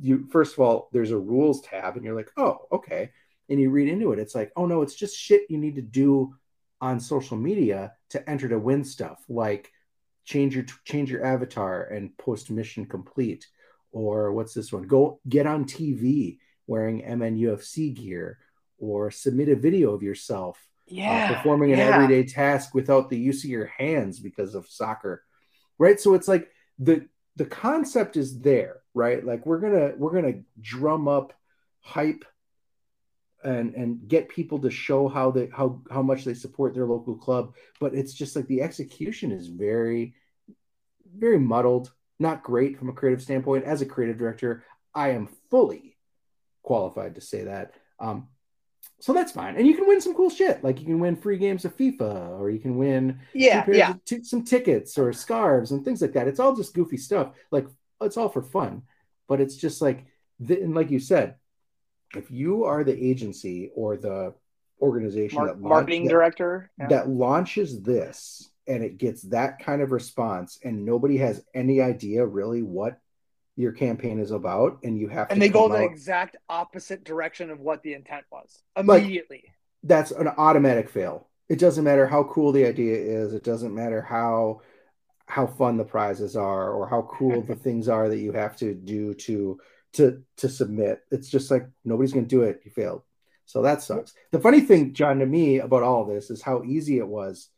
[SPEAKER 5] you first of all there's a rules tab, and you're like, oh, okay, and you read into it, it's like, oh no, it's just shit you need to do on social media to enter to win stuff like change your change your avatar and post mission complete or what's this one? Go get on tv wearing mnufc gear or submit a video of yourself uh, performing an
[SPEAKER 4] yeah.
[SPEAKER 5] everyday task without the use of your hands because of soccer. Right? So it's like the the concept is there right? Like we're gonna we're gonna drum up hype and and get people to show how they how how much they support their local club but it's just like the execution is very very muddled not great from a creative standpoint. As a creative director i am fully qualified to say that. Um so that's fine. And you can win some cool shit. Like you can win free games of fifa or you can win
[SPEAKER 4] yeah yeah.
[SPEAKER 5] t- some tickets or scarves and things like that. It's all just goofy stuff. Like it's all for fun but it's just like the, and like you said if you are the agency or the organization
[SPEAKER 4] Mar-
[SPEAKER 5] that, launch-
[SPEAKER 4] marketing
[SPEAKER 5] that,
[SPEAKER 4] director yeah.
[SPEAKER 5] that launches this and it gets that kind of response and nobody has any idea really what your campaign is about and you have
[SPEAKER 4] and
[SPEAKER 5] to
[SPEAKER 4] they go the
[SPEAKER 5] out-
[SPEAKER 4] exact opposite direction of what the intent was
[SPEAKER 5] Like-
[SPEAKER 4] immediately
[SPEAKER 5] that's an automatic fail. It doesn't matter how cool the idea is. It doesn't matter how how fun the prizes are or how cool the [LAUGHS] things are that you have to do to to to submit. It's just like nobody's going to do it. You failed. So that sucks. The funny thing, John, to me about all this is how easy it was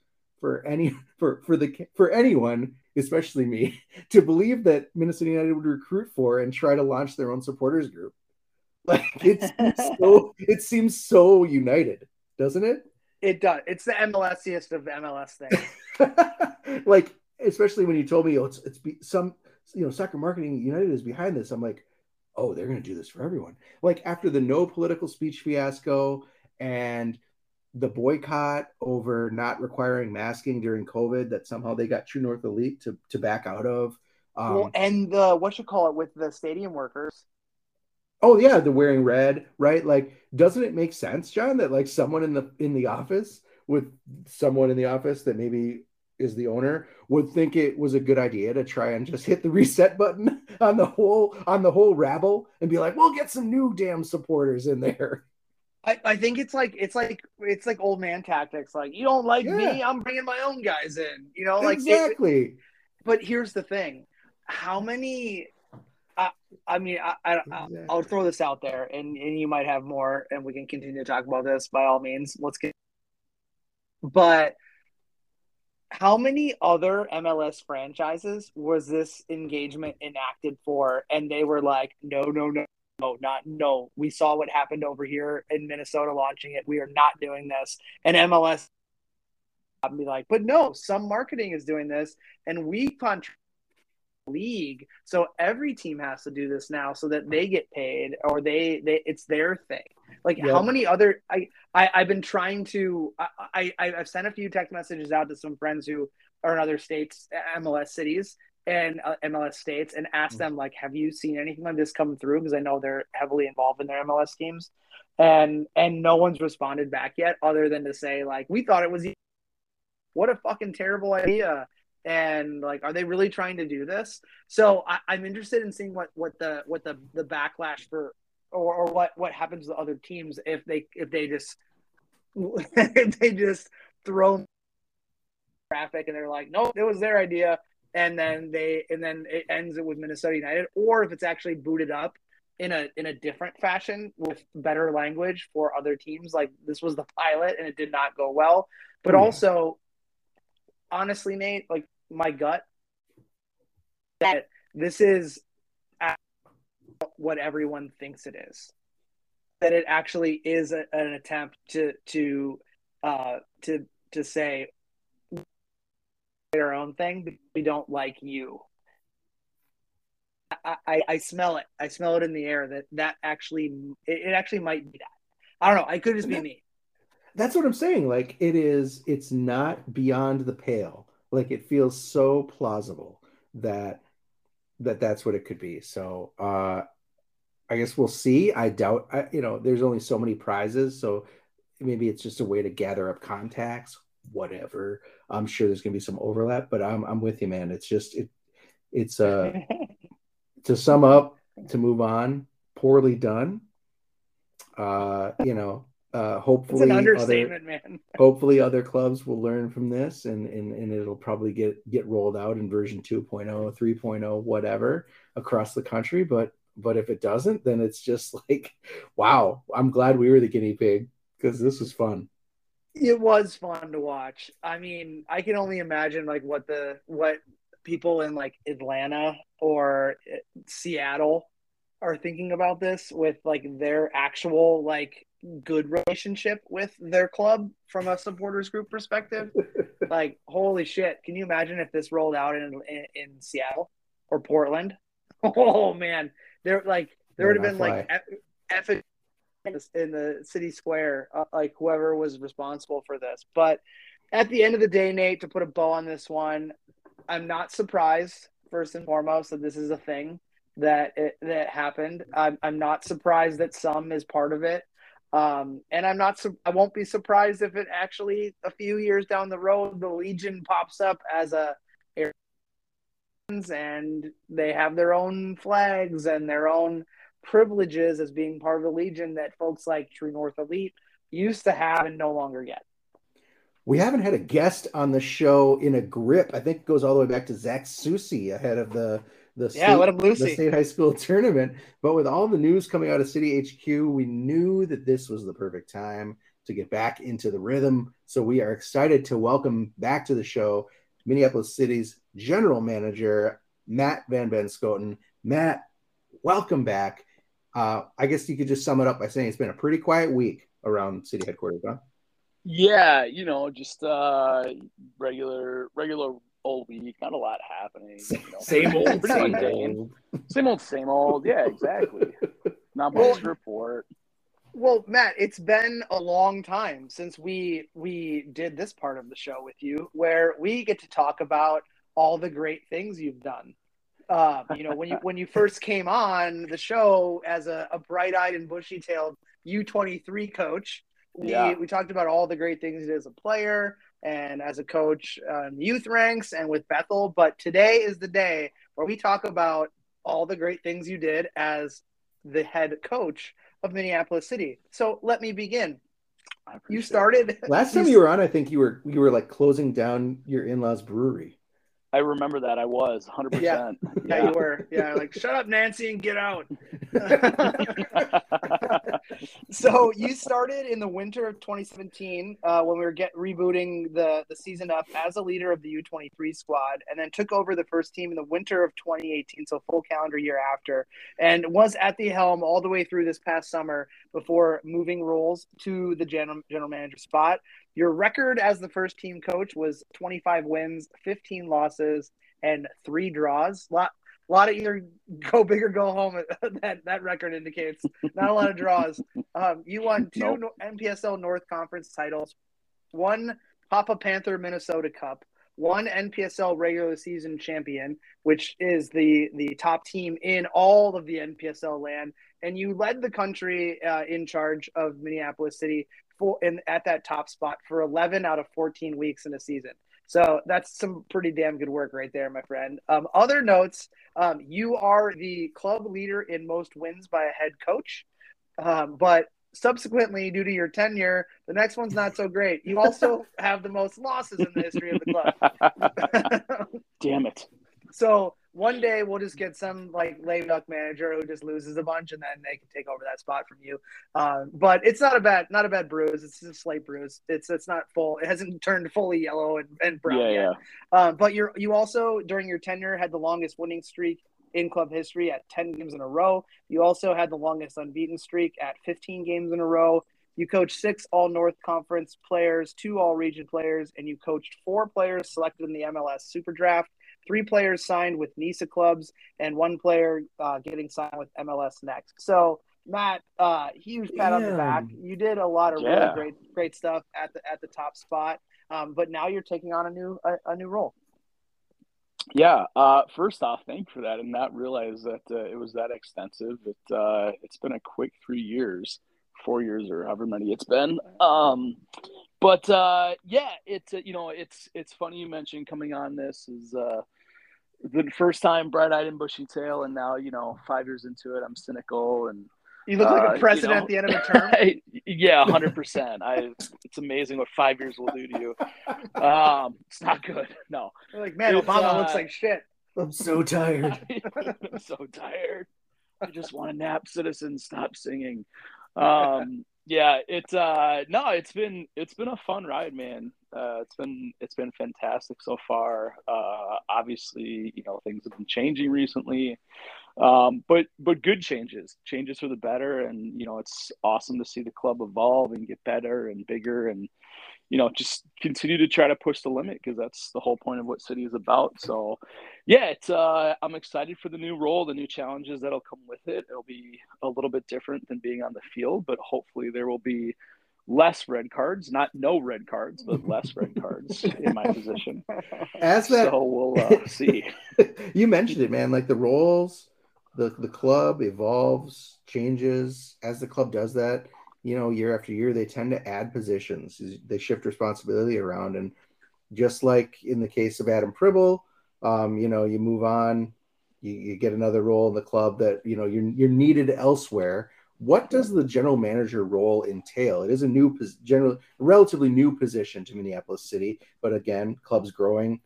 [SPEAKER 5] for any [LAUGHS] for for the for anyone, especially me, [LAUGHS] to believe that Minnesota United would recruit for and try to launch their own supporters group. Like it's so it seems so united, doesn't it?
[SPEAKER 4] It does. It's the MLSiest of MLS things.
[SPEAKER 5] like especially when you told me oh, it's it's be, some you know soccer marketing united is behind this i'm like oh they're going to do this for everyone. Like after the no political speech fiasco and the boycott over not requiring masking during covid that somehow they got true north elite to, to back out of
[SPEAKER 4] um, well, and the what you call it with the stadium workers.
[SPEAKER 5] Oh yeah the wearing red right? Like doesn't it make sense john that like someone in the in the office with someone in the office that maybe is the owner would think it was a good idea to try and just hit the [LAUGHS] reset button on the whole on the whole rabble and be like, we'll get some new damn supporters in there.
[SPEAKER 4] I, I think it's like it's like it's like old man tactics. Like you don't like yeah. me, I'm bringing my own guys in. You know, like
[SPEAKER 5] exactly.
[SPEAKER 4] It, but here's the thing: how many? I, I mean, I, I, exactly. I'll throw this out there, and, and you might have more, and we can continue to talk about this by all means. Let's get. But how many other MLS franchises was this engagement enacted for? And they were like, no, no, no, no, not no. We saw what happened over here in Minnesota launching it. We are not doing this. And MLS be like, but no, some marketing is doing this, and we contract league. So every team has to do this now so that they get paid or they they it's their thing. Like yep. how many other I, I i've been trying to I, I i've sent a few text messages out to some friends who are in other states mls cities and uh, mls states and asked mm-hmm. them like have you seen anything like this come through? Because i know they're heavily involved in their mls teams. And and no one's responded back yet other than to say like we thought it was what a fucking terrible idea and like are they really trying to do this so I, am interested in seeing what what the what the the backlash for or, or what what happens to other teams if they if they just [LAUGHS] if they just throw traffic and they're like nope it was their idea and then they and then it ends it with minnesota united or if it's actually booted up in a in a different fashion with better language for other teams like this was the pilot and it did not go well but mm. also honestly, Nate, like my gut that this is what everyone thinks it is. That it actually is a, an attempt to to uh, to to say our own thing. we don't like you. I, I, I, smell it. I smell it in the air that that actually it, it actually might be that. I don't know. I could just be me
[SPEAKER 5] that's what I'm saying. Like it is, it's not beyond the pale. Like it feels so plausible that that that's what it could be. So uh I guess we'll see. I doubt I, you know, there's only so many prizes, so maybe it's just a way to gather up contacts, whatever. I'm sure there's gonna be some overlap, but I'm I'm with you, man. It's just it it's uh [LAUGHS] to sum up, to move on, poorly done. Uh, you know, uh, hopefully,
[SPEAKER 4] it's an
[SPEAKER 5] other,
[SPEAKER 4] man. [LAUGHS]
[SPEAKER 5] hopefully, other clubs will learn from this, and, and and it'll probably get get rolled out in version 2.0, 3.0, whatever across the country. But but if it doesn't, then it's just [LAUGHS] like, wow, I'm glad we were the guinea pig because this was fun.
[SPEAKER 4] It was fun to watch. I mean, I can only imagine like what the what people in like Atlanta or eh, Seattle are thinking about this with like their actual like good relationship with their club from a supporters group perspective. [LAUGHS] like, holy shit! Can you imagine if this rolled out in in, in Seattle or Portland? [LAUGHS] Oh man, there like there would have been like F, in the city square, uh, like whoever was responsible for this. But at the end of the day, Nate, to put a bow on this one, I'm not surprised. First and foremost, that this is a thing that it, that happened. I'm, I'm not surprised that some is part of it. Um, and I'm not, I won't be surprised if it actually a few years down the road, the Legion pops up as a and they have their own flags and their own privileges as being part of the Legion that folks like True North Elite used to have and no longer get.
[SPEAKER 5] we haven't had a guest on the show in a grip. I think it goes all the way back to Zach Susi ahead of the the
[SPEAKER 4] Yeah, let him loose.
[SPEAKER 5] the state high school [LAUGHS] tournament. But with all the news coming out of City HQ, we knew that this was the perfect time to get back into the rhythm. So we are excited to welcome back to the show Minneapolis City's general manager, Matt VanBenschoten. Matt, welcome back. Uh, I guess you could just sum it up by saying it's been a pretty quiet week around city headquarters, huh?
[SPEAKER 6] Yeah, you know, just uh regular regular old week, not a lot happening. You know.
[SPEAKER 5] Same [LAUGHS] old, same old.
[SPEAKER 6] Same old, same old. Yeah, exactly. [LAUGHS] Not much
[SPEAKER 4] Well-
[SPEAKER 6] to report.
[SPEAKER 4] Well, Matt, it's been a long time since we we did this part of the show with you, where we get to talk about all the great things you've done. Um, you know, when you when you [LAUGHS] first came on the show as a, a bright-eyed and bushy-tailed U twenty three coach, we
[SPEAKER 6] Yeah.
[SPEAKER 4] we talked about all the great things you did as a player and as a coach uh, in the youth ranks and with Bethel. But today is the day where we talk about all the great things you did as the head coach of Minneapolis City. So let me begin. You
[SPEAKER 6] it.
[SPEAKER 4] started
[SPEAKER 5] Last [LAUGHS] time you were on, I think you were you were like closing down your in-laws brewery.
[SPEAKER 6] I remember that I was 100%.
[SPEAKER 4] Yeah. Yeah, you were. Yeah, like shut up, Nancy, and get out. [LAUGHS] [LAUGHS] so you started in the winter of 2017 uh, when we were get rebooting the the season up as a leader of the U23 squad, and then took over the first team in the winter of 2018, so full calendar year after, and was at the helm all the way through this past summer before moving roles to the general general manager spot. Your record as the first team coach was 25 wins, 15 losses, and three draws. Lot a lot of either go big or go home. [LAUGHS] that that record indicates not a lot of draws. Um, you won two
[SPEAKER 6] Nope.
[SPEAKER 4] no- NPSL North Conference titles, one Papa Panther Minnesota Cup, one NPSL regular season champion, which is the the top team in all of the NPSL land, and you led the country uh, in charge of Minneapolis City for in at that top spot for 11 out of 14 weeks in a season. So that's some pretty damn good work right there, my friend. Um, other notes: um, you are the club leader in most wins by a head coach, um, but subsequently, due to your tenure, the next one's not so great. You also have the most losses in the history of the club. [LAUGHS]
[SPEAKER 6] Damn it. [LAUGHS]
[SPEAKER 4] So one day we'll just get some like lame duck manager who just loses a bunch, and then they can take over that spot from you. Um, but it's not a bad, not a bad bruise. It's a slight bruise. It's it's not full. It hasn't turned fully yellow and, and brown
[SPEAKER 6] Yeah,
[SPEAKER 4] yet.
[SPEAKER 6] yeah.
[SPEAKER 4] Uh, but you're you also during your tenure had the longest winning streak in club history at 10 games in a row. You also had the longest unbeaten streak at 15 games in a row. You coached six All North Conference players, two All Region players, and you coached four players selected in the MLS Super Draft. Three players signed with NISA clubs, and one player uh, getting signed with MLS Next. So, Matt, uh, huge pat on the back. You did a lot of really great, great stuff at the at the top spot. Um, but now you're taking on a new a, a new role.
[SPEAKER 6] Yeah. Uh, first off, thank you for that, and not realize that uh, it was that extensive. It uh, it's been a quick three years, four years, or however many it's been. Um, but uh, yeah, it's uh, you know it's it's funny you mentioned coming on this is uh, the first time bright eyed and bushy tail, and now you know five years into it, I'm cynical and
[SPEAKER 4] You look like
[SPEAKER 6] Uh,
[SPEAKER 4] a
[SPEAKER 6] you
[SPEAKER 4] president
[SPEAKER 6] know.
[SPEAKER 4] at the end of a term. [LAUGHS]
[SPEAKER 6] yeah, hundred percent. I it's amazing what five years will do to you. Um, it's not good. No,
[SPEAKER 4] You're like, man,
[SPEAKER 6] It's,
[SPEAKER 4] Obama
[SPEAKER 6] uh,
[SPEAKER 4] looks like shit.
[SPEAKER 5] I'm so tired. [LAUGHS]
[SPEAKER 6] I'm so tired. I just want to nap. Citizens, stop singing. Um, yeah, it's uh, no, it's been it's been a fun ride, man. Uh, it's been it's been fantastic so far. Uh, obviously, you know things have been changing recently, um, but but good changes, changes for the better, and you know it's awesome to see the club evolve and get better and bigger and you know, just continue to try to push the limit because that's the whole point of what City is about. So, yeah, it's uh, I'm excited for the new role, the new challenges that'll come with it. It'll be a little bit different than being on the field, but hopefully there will be less red cards, not no red cards, but less red cards in my position. [LAUGHS]
[SPEAKER 5] As that
[SPEAKER 6] So we'll uh, [LAUGHS] see.
[SPEAKER 5] you mentioned it, man. Like the roles, the the club evolves, changes as the club does that. You know, year after year, they tend to add positions. They shift responsibility around, and just like in the case of Adam Pribble, um, you know, you move on, you, you get another role in the club that you know you're you're needed elsewhere. what does the general manager role entail? It is a new, general, relatively new position to Minneapolis City, but again, club's growing,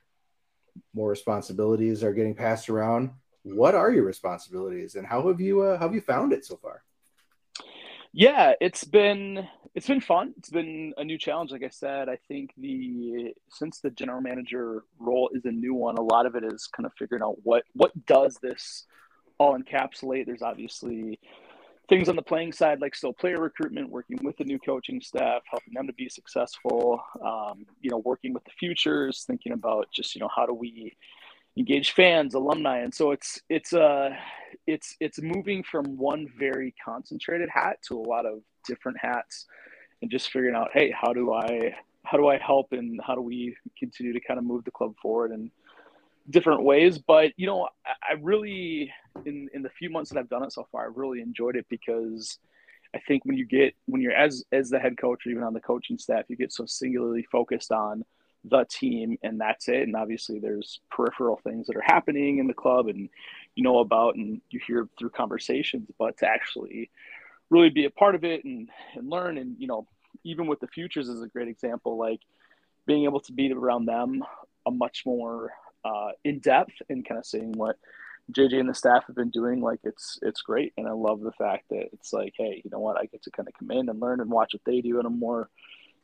[SPEAKER 5] more responsibilities are getting passed around. What are your responsibilities, and how have you uh, how have you found it so far?
[SPEAKER 6] Yeah, it's been it's been fun. It's been a new challenge. Like I said, I think the since the general manager role is a new one, a lot of it is kind of figuring out what what does this all encapsulate. There's obviously things on the playing side, like still player recruitment, working with the new coaching staff, helping them to be successful. Um, you know, working with the futures, thinking about just you know how do we engage fans, alumni, and so it's it's uh it's it's moving from one very concentrated hat to a lot of different hats, and just figuring out, hey, how do I how do I help and how do we continue to kind of move the club forward and different ways. But you know, I really in in the few months that I've done it so far, I've really enjoyed it because I think when you get when you're as as the head coach or even on the coaching staff, you get so singularly focused on the team and that's it. And obviously there's peripheral things that are happening in the club and you know about and you hear through conversations, but to actually really be a part of it and, and learn and you know, even with the futures is a great example, like being able to be around them a much more uh, in depth and kind of seeing what JJ and the staff have been doing. Like it's it's great, and I love the fact that it's like, hey, you know what? I get to kind of come in and learn and watch what they do on a more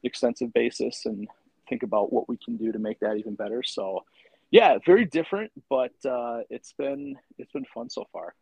[SPEAKER 6] extensive basis and think about what we can do to make that even better. So, yeah, very different, but uh, it's been it's been fun so far.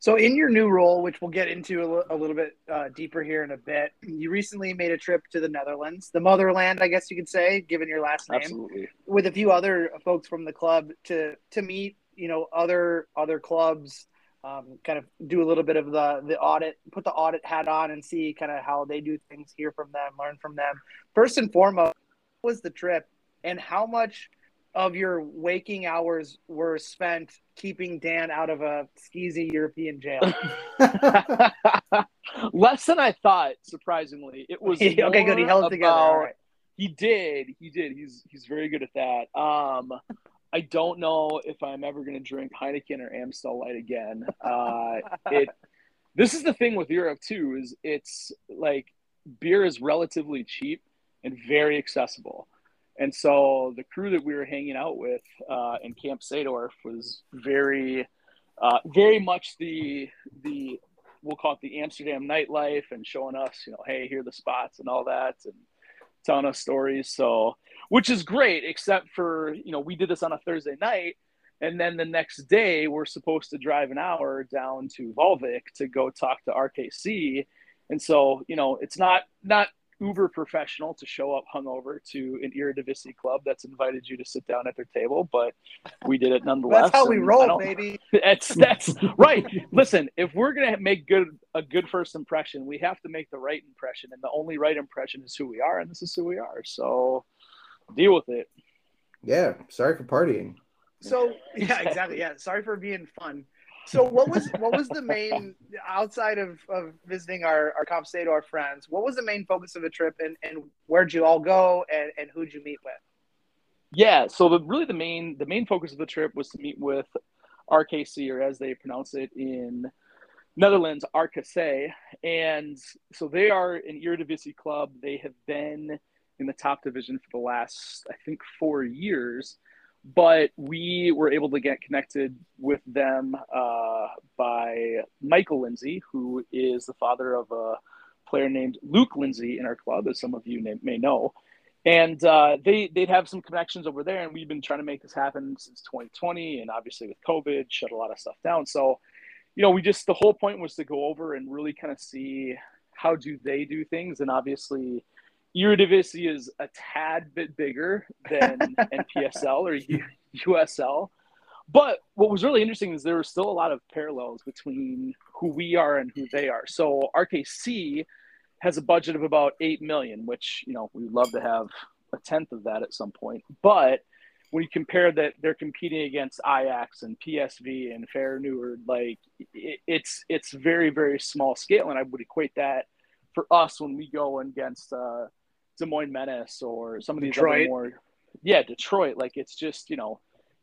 [SPEAKER 4] So, in your new role, which we'll get into a, l- a little bit uh, deeper here in a bit, you recently made a trip to the Netherlands, the motherland, I guess you could say, given your last name,
[SPEAKER 6] Absolutely.
[SPEAKER 4] with a few other folks from the club to to meet, you know, other other clubs, um, kind of do a little bit of the the audit, put the audit hat on, and see kind of how they do things, hear from them, learn from them. First and foremost, was the trip, and how much of your waking hours were spent keeping Dan out of a skeezy European jail? [LAUGHS] [LAUGHS]
[SPEAKER 6] Less than I thought, surprisingly. It was [LAUGHS]
[SPEAKER 4] okay, good. He held it together.
[SPEAKER 6] About-
[SPEAKER 4] right.
[SPEAKER 6] He did. He did. He's he's very good at that. Um, I don't know if I'm ever going to drink Heineken or Amstel Light again. Uh, it. This is the thing with Europe too. Is it's like beer is relatively cheap and very accessible. And so the crew that we were hanging out with uh, in Camp Sadorf was very, uh, very much the the we'll call it the Amsterdam nightlife and showing us, you know, hey, here are the spots and all that, and telling us stories. So, which is great, except for you know we did this on a Thursday night, and then the next day we're supposed to drive an hour down to Waalwijk to go talk to RKC, and so you know it's not not uber professional to show up hungover to an Eredivisie club that's invited you to sit down at their table, but we did it nonetheless. [LAUGHS]
[SPEAKER 4] That's how we roll, baby. [LAUGHS]
[SPEAKER 6] That's that's right. Listen, if we're gonna make good a good first impression, we have to make the right impression, and the only right impression is who we are, and this is who we are. So deal with it.
[SPEAKER 5] yeah, sorry for partying.
[SPEAKER 4] So [LAUGHS] yeah, exactly. Yeah, sorry for being fun. So what was what was the main outside of, of visiting our our Comp our friends? What was the main focus of the trip, and and where'd you all go, and and who'd you meet with?
[SPEAKER 6] Yeah. So the really the main the main focus of the trip was to meet with RKC, or as they pronounce it in Netherlands, RKC, and so they are an Eredivisie club. They have been in the top division for the last, I think, four years. But we were able to get connected with them uh, by Michael Lindsay, who is the father of a player named Luke Lindsay in our club, as some of you may, know. And uh, they they'd have some connections over there, and we've been trying to make this happen since 2020, and obviously with COVID, shut a lot of stuff down. So, you know, we just the whole point was to go over and really kind of see how do they do things, and obviously, Eredivisie is a tad bit bigger than [LAUGHS] NPSL or USL. But what was really interesting is there were still a lot of parallels between who we are and who they are. So RKC has a budget of about eight million, which you know we'd love to have a tenth of that at some point. But when you compare that they're competing against Ajax and PSV and Feyenoord, like it, it's it's very very small scale, and I would equate that for us when we go against uh, Des Moines Menace or some of these other more, yeah, Detroit. Like it's just you know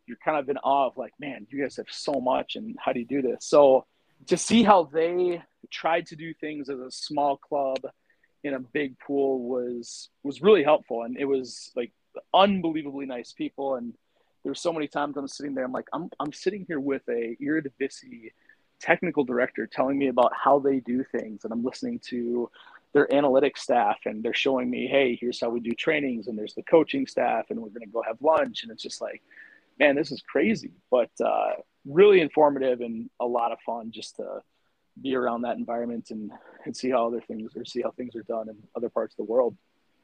[SPEAKER 6] you're kind of in awe of like, man, you guys have so much, and how do you do this? So to see how they tried to do things as a small club in a big pool was was really helpful and it was like unbelievably nice people and there's so many times I'm sitting there I'm like I'm I'm sitting here with a Eredivisie technical director telling me about how they do things and I'm listening to their analytics staff and they're showing me hey here's how we do trainings and there's the coaching staff and we're going to go have lunch and it's just like man this is crazy but uh, really informative and a lot of fun just to be around that environment and, and see how other things or see how things are done in other parts of the world.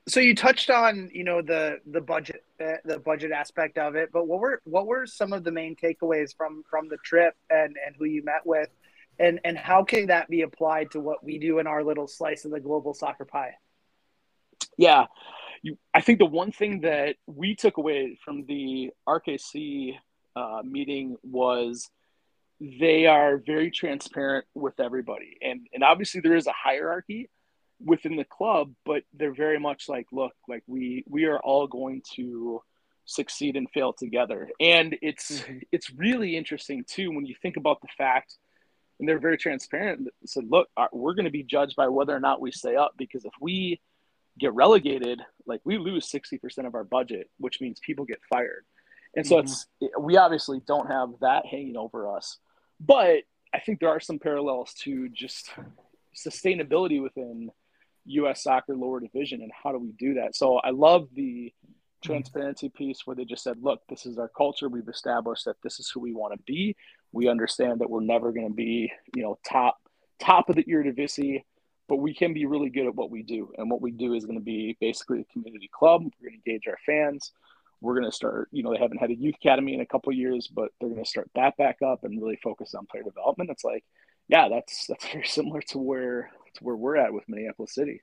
[SPEAKER 4] So you touched on you know the the budget uh, the budget aspect of it, but what were what were some of the main takeaways from from the trip and and who you met with, and and how can that be applied to what we do in our little slice of the global soccer pie?
[SPEAKER 6] Yeah, you, I think the one thing that we took away from the RKC uh, meeting was they are very transparent with everybody and and obviously there is a hierarchy within the club but they're very much like look like we we are all going to succeed and fail together and it's mm-hmm. it's really interesting too when you think about the fact and they're very transparent said look uh, we're going to be judged by whether or not we stay up because if we get relegated like we lose 60% of our budget which means people get fired and so mm-hmm. it's we obviously don't have that hanging over us but I think there are some parallels to just sustainability within U.S. soccer lower division and how do we do that. So I love the transparency piece where they just said, "Look, this is our culture. We've established that this is who we want to be. We understand that we're never going to be, you know, top top of the Eredivisie, but we can be really good at what we do. And what we do is going to be basically a community club. We're going to engage our fans we're going to start you know they haven't had a youth academy in a couple years but they're going to start that back up and really focus on player development it's like yeah that's that's [LAUGHS] very similar to where to where we're at with minneapolis city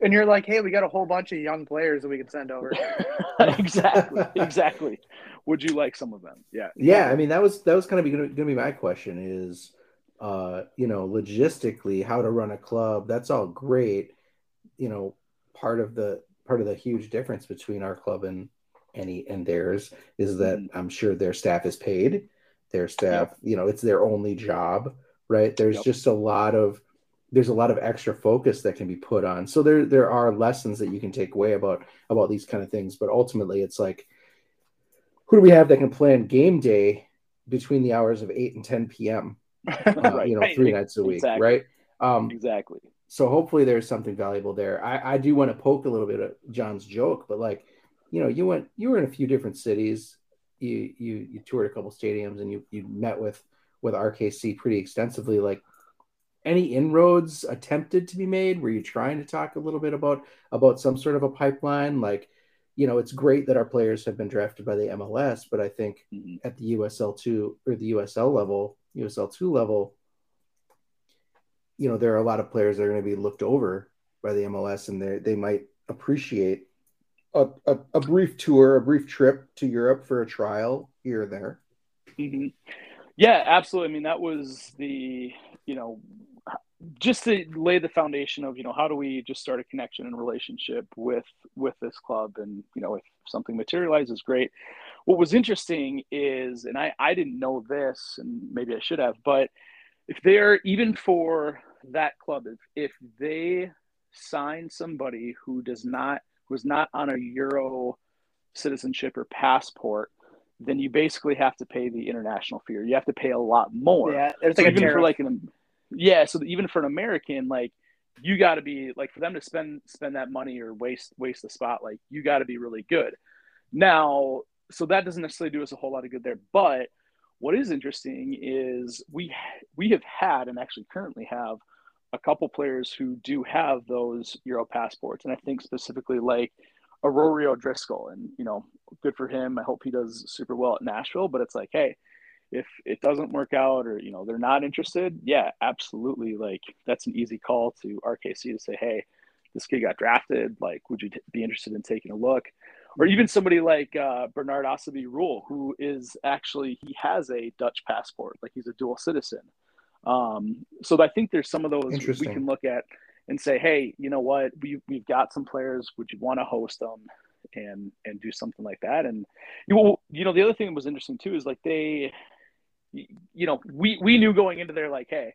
[SPEAKER 4] and you're like hey we got a whole bunch of young players that we can send over [LAUGHS]
[SPEAKER 6] exactly [LAUGHS] exactly would you like some of them yeah
[SPEAKER 5] yeah i mean that was that was kind of going to be my question is uh you know logistically how to run a club that's all great you know part of the part of the huge difference between our club and any and theirs is that mm-hmm. I'm sure their staff is paid. Their staff, yep. you know, it's their only job, right? There's yep. just a lot of there's a lot of extra focus that can be put on. So there there are lessons that you can take away about about these kind of things, but ultimately it's like who do we have that can plan game day between the hours of 8 and 10 p.m. [LAUGHS] Uh, right. you know, three nights a week, exactly. right?
[SPEAKER 6] Um, exactly.
[SPEAKER 5] So hopefully there's something valuable there. I, I do want to poke a little bit at John's joke, but like you know, you went, you were in a few different cities. You you you toured a couple stadiums, and you you met with with RKC pretty extensively. Like, any inroads attempted to be made? Were you trying to talk a little bit about about some sort of a pipeline? Like, you know, it's great that our players have been drafted by the MLS, but I think mm-hmm. at the USL two or the USL level, USL two level, you know, there are a lot of players that are going to be looked over by the MLS, and they they might appreciate a, a, a, brief tour, a brief trip to Europe for a trial here or there.
[SPEAKER 6] Mm-hmm. Yeah, absolutely. I mean, that was the, you know, just to lay the foundation of, you know, how do we just start a connection and relationship with, with this club? And, you know, if something materializes, great. What was interesting is, and I, I didn't know this and maybe I should have, but if they're even for that club, if, if they sign somebody who does not – who's not on a Euro citizenship or passport, then you basically have to pay the international fee. Or you have to pay a lot more.
[SPEAKER 4] Yeah, it's so like
[SPEAKER 6] even for like an yeah, so even for an American, like you got to be like for them to spend spend that money or waste waste the spot, like you got to be really good. Now, so that doesn't necessarily do us a whole lot of good there, but what is interesting is we we have had and actually currently have a couple players who do have those Euro passports, and I think specifically like Aurelio Driscoll, and you know, good for him. I hope he does super well at Nashville. But it's like, hey, if it doesn't work out, or you know, they're not interested, yeah, absolutely. Like that's an easy call to RKC to say, hey, this kid got drafted. Like, would you t- be interested in taking a look? Or even somebody like uh, Bernard Asabi-Rule, who is actually he has a Dutch passport, like he's a dual citizen. Um, so I think there's some of those we can look at and say, hey, you know what, we we've got some players. Would you want to host them and and do something like that? And you know, you know, the other thing that was interesting too is like they you know, we we knew going into there like, hey,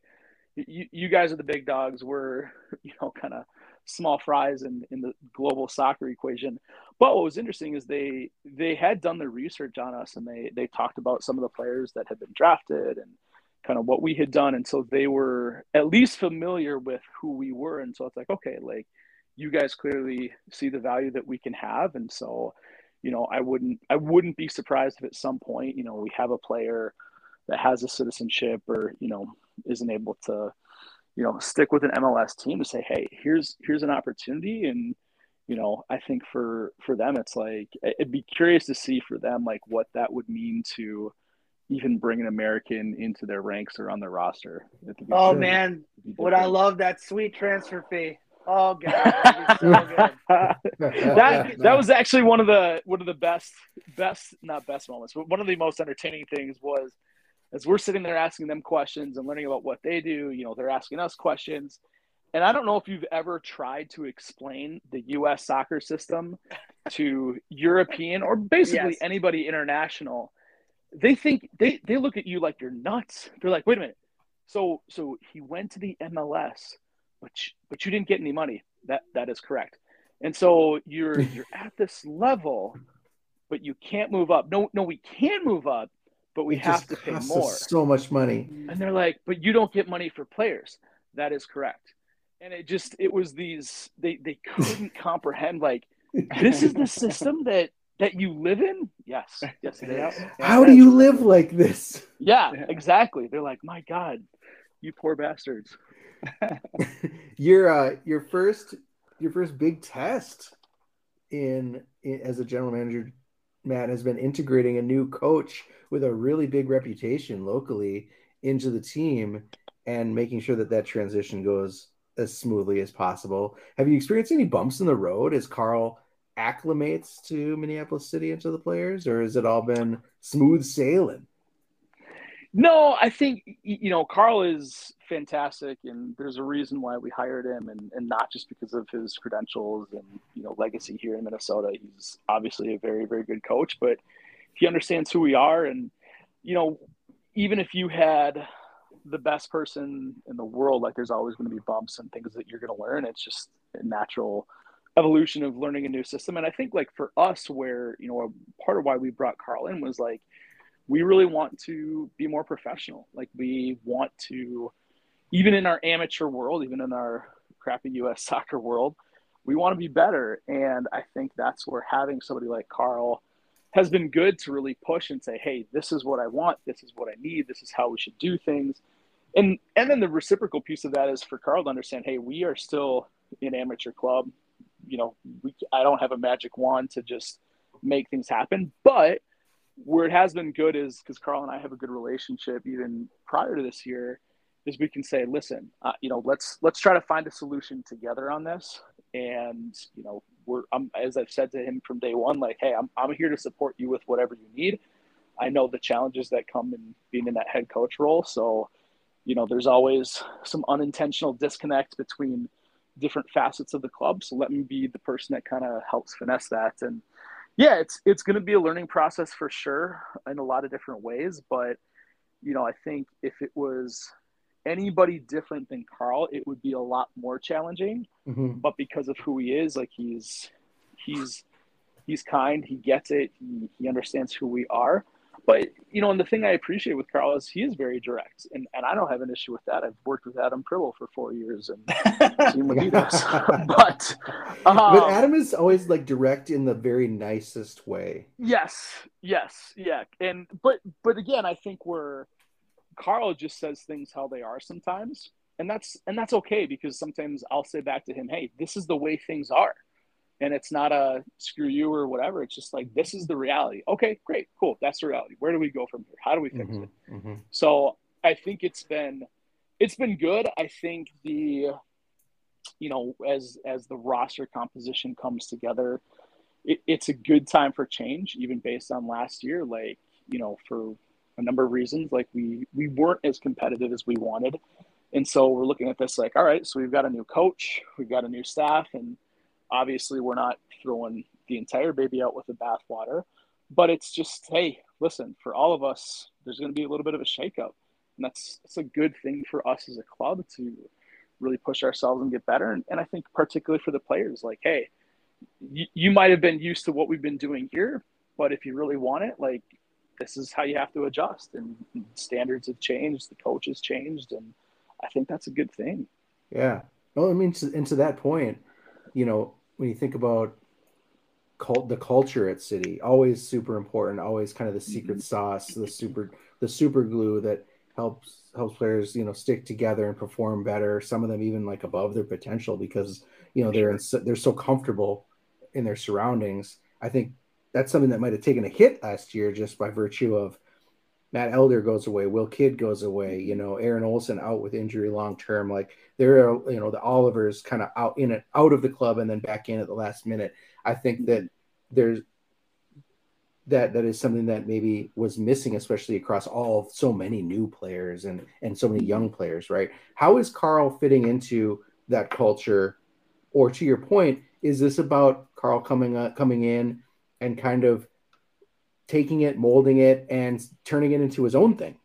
[SPEAKER 6] you, you guys are the big dogs. We're [LAUGHS] you know kind of small fries in in the global soccer equation. But what was interesting is they they had done their research on us and they they talked about some of the players that had been drafted and kind of what we had done and so they were at least familiar with who we were and so it's like okay like you guys clearly see the value that we can have and so you know i wouldn't i wouldn't be surprised if at some point you know we have a player that has a citizenship or you know isn't able to you know stick with an mls team to say hey here's here's an opportunity. And you know i think for for them it's like it'd be curious to see for them like what that would mean to even bring an american into their ranks or on their roster.
[SPEAKER 4] Oh man. Would i love that sweet transfer fee? Oh god, so [LAUGHS]
[SPEAKER 6] that that was actually one of the one of the best best not best moments, but one of the most entertaining things was as we're sitting there asking them questions and learning about what they do. You know, they're asking us questions, and I don't know if you've ever tried to explain the U.S. soccer system [LAUGHS] to European or basically yes. anybody international. They think they they look at you like you're nuts. They're like, wait a minute. So so he went to the MLS but you, but you didn't get any money. That that is correct. And so you're [LAUGHS] you're at this level, but you can't move up. No, no, we can move up, but we it have to pay more.
[SPEAKER 5] So much money.
[SPEAKER 6] And they're like, but you don't get money for players. That is correct. And it just it was these they they couldn't [LAUGHS] comprehend like this is the system that that you live in? Yes. Yes, it is.
[SPEAKER 5] How do you live like this? [LAUGHS]
[SPEAKER 6] Yeah, exactly. They're like, my God, you poor bastards. [LAUGHS]
[SPEAKER 5] your uh, your first your first big test in, in as a general manager, Matt has been integrating a new coach with a really big reputation locally into the team and making sure that that transition goes as smoothly as possible. Have you experienced any bumps in the road as Carl acclimates to Minneapolis City and to the players, or has it all been smooth sailing?
[SPEAKER 6] No, I think you know Carl is fantastic, and there's a reason why we hired him, and, and not just because of his credentials and you know legacy here in Minnesota. He's obviously a very very good coach, but he understands who we are, and you know even if you had the best person in the world, like there's always going to be bumps and things that you're going to learn. It's just a natural evolution of learning a new system, and I think like for us, where you know part of why we brought Carl in was like we really want to be more professional. Like we want to, even in our amateur world, even in our crappy U.S. [LAUGHS] soccer world, we want to be better. And I think that's where having somebody like Carl has been good to really push and say, "Hey, this is what I want. This is what I need. This is how we should do things." And and then the reciprocal piece of that is for Carl to understand, "Hey, we are still an amateur club. You know, we, I don't have a magic wand to just make things happen, but." Where it has been good is because Carl and I have a good relationship even prior to this year is we can say, listen, uh, you know, let's let's try to find a solution together on this. And you know, we're I'm, as I've said to him from day one, like, hey, I'm I'm here to support you with whatever you need. I know the challenges that come in being in that head coach role, so you know, there's always some unintentional disconnect between different facets of the club. So let me be the person that kind of helps finesse that and yeah, it's it's going to be a learning process for sure in a lot of different ways. But you know, I think if it was anybody different than Carl, it would be a lot more challenging. Mm-hmm. But because of who he is, like he's he's he's kind, he gets it, he, he understands who we are. But you know, and the thing I appreciate with Carl is he is very direct, and, and I don't have an issue with that. I've worked with Adam Pribble for four years and [LAUGHS] [LAUGHS] but
[SPEAKER 5] um, but Adam is always like direct in the very nicest way.
[SPEAKER 6] Yes, yes, yeah, and but but again, I think we're Carl just says things how they are sometimes, and that's and that's okay because sometimes I'll say back to him, "Hey, this is the way things are." And it's not a screw you or whatever. It's just like this is the reality. Okay, great, cool. That's the reality. Where do we go from here? How do we fix mm-hmm, it? Mm-hmm. So I think it's been it's been good. I think the you know as as the roster composition comes together, it, it's a good time for change, even based on last year. Like you know for a number of reasons, like we we weren't as competitive as we wanted. And so we're looking at this like, all right, so we've got a new coach, we've got a new staff, and obviously we're not throwing the entire baby out with the bathwater but it's just hey listen, for all of us, there's going to be a little bit of a shakeup, and that's that's a good thing for us as a club to really push ourselves and get better. And, and I think particularly for the players, like, hey, you, you might have been used to what we've been doing here, but if you really want it, like, this is how you have to adjust. And standards have changed, the coach has changed, and I think that's a good thing.
[SPEAKER 5] Yeah. Well, I mean, and to that point, you know, when you think about cult, the culture at City, always super important, always kind of the secret mm-hmm. sauce, the super, the super glue that helps helps players, you know, stick together and perform better. Some of them even like above their potential because you know they're in, they're so comfortable in their surroundings. I think that's something that might have taken a hit last year just by virtue of Matt Elder goes away, Will Kidd goes away, you know, Aaron Olson out with injury long term. Like there are, you know, the Olivers kind of out in it, out of the club and then back in at the last minute. I think that there's that that is something that maybe was missing, especially across all so many new players and and so many young players, right? How is Carl fitting into that culture? Or to your point, is this about Carl coming uh, coming in and kind of taking it, molding it, and turning it into his own thing.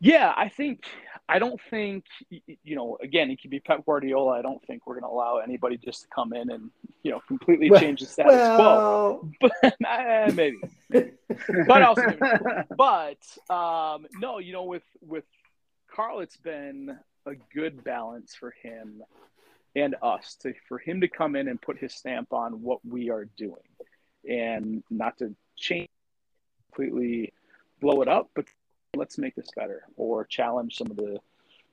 [SPEAKER 6] Yeah, I think I don't think you know. Again, he could be Pep Guardiola. I don't think we're going to allow anybody just to come in and you know completely change the status well, quo. [LAUGHS] But maybe, maybe. but also, but um, no, you know, with with Carl, it's been a good balance for him and us to for him to come in and put his stamp on what we are doing and not to change completely blow it up but let's make this better or challenge some of the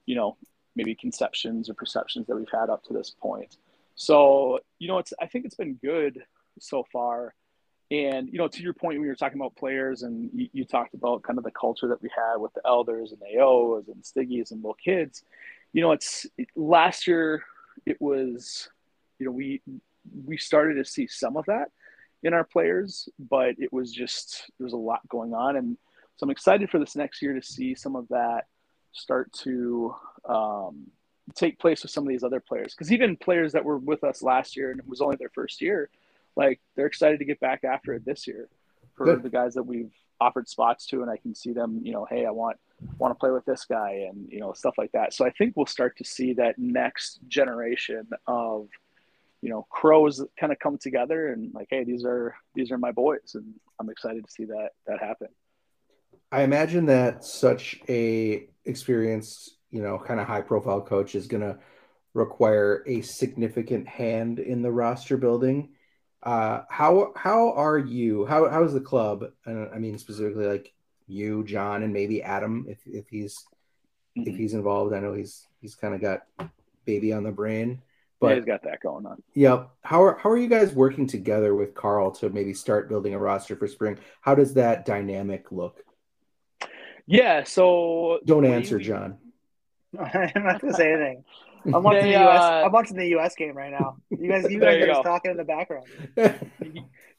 [SPEAKER 6] you know maybe conceptions or perceptions that we've had up to this point. So you know it's i think it's been good so far. And you know to your point when you were talking about players and you, you talked about kind of the culture that we had with the elders and aos and stiggies and little kids you know it's last year it was you know we we started to see some of that in our players, but it was just there's a lot going on, and so I'm excited for this next year to see some of that start to um, take place with some of these other players. Because even players that were with us last year and it was only their first year, like they're excited to get back after it this year for Good. the guys that we've offered spots to, and I can see them, you know, hey, I want want to play with this guy, and you know, stuff like that. So I think we'll start to see that next generation of you know crows kind of come together and like hey these are these are my boys and i'm excited to see that that happen.
[SPEAKER 5] I imagine that such a experienced you know kind of high profile coach is going to require a significant hand in the roster building. Uh how how are you how how is the club and i mean specifically like you john and maybe adam if if he's mm-hmm. if he's involved? I know he's he's kind of got baby on the brain
[SPEAKER 6] but he's got that going on.
[SPEAKER 5] Yeah. How are how are you guys working together with Carl to maybe start building a roster for spring? How does that dynamic look?
[SPEAKER 6] Yeah. So
[SPEAKER 5] don't answer, John. [LAUGHS]
[SPEAKER 4] I'm not gonna say anything. [LAUGHS] I'm watching they, the US. Uh, I'm watching the US game right now. You guys, you [LAUGHS] guys are just talking in the background.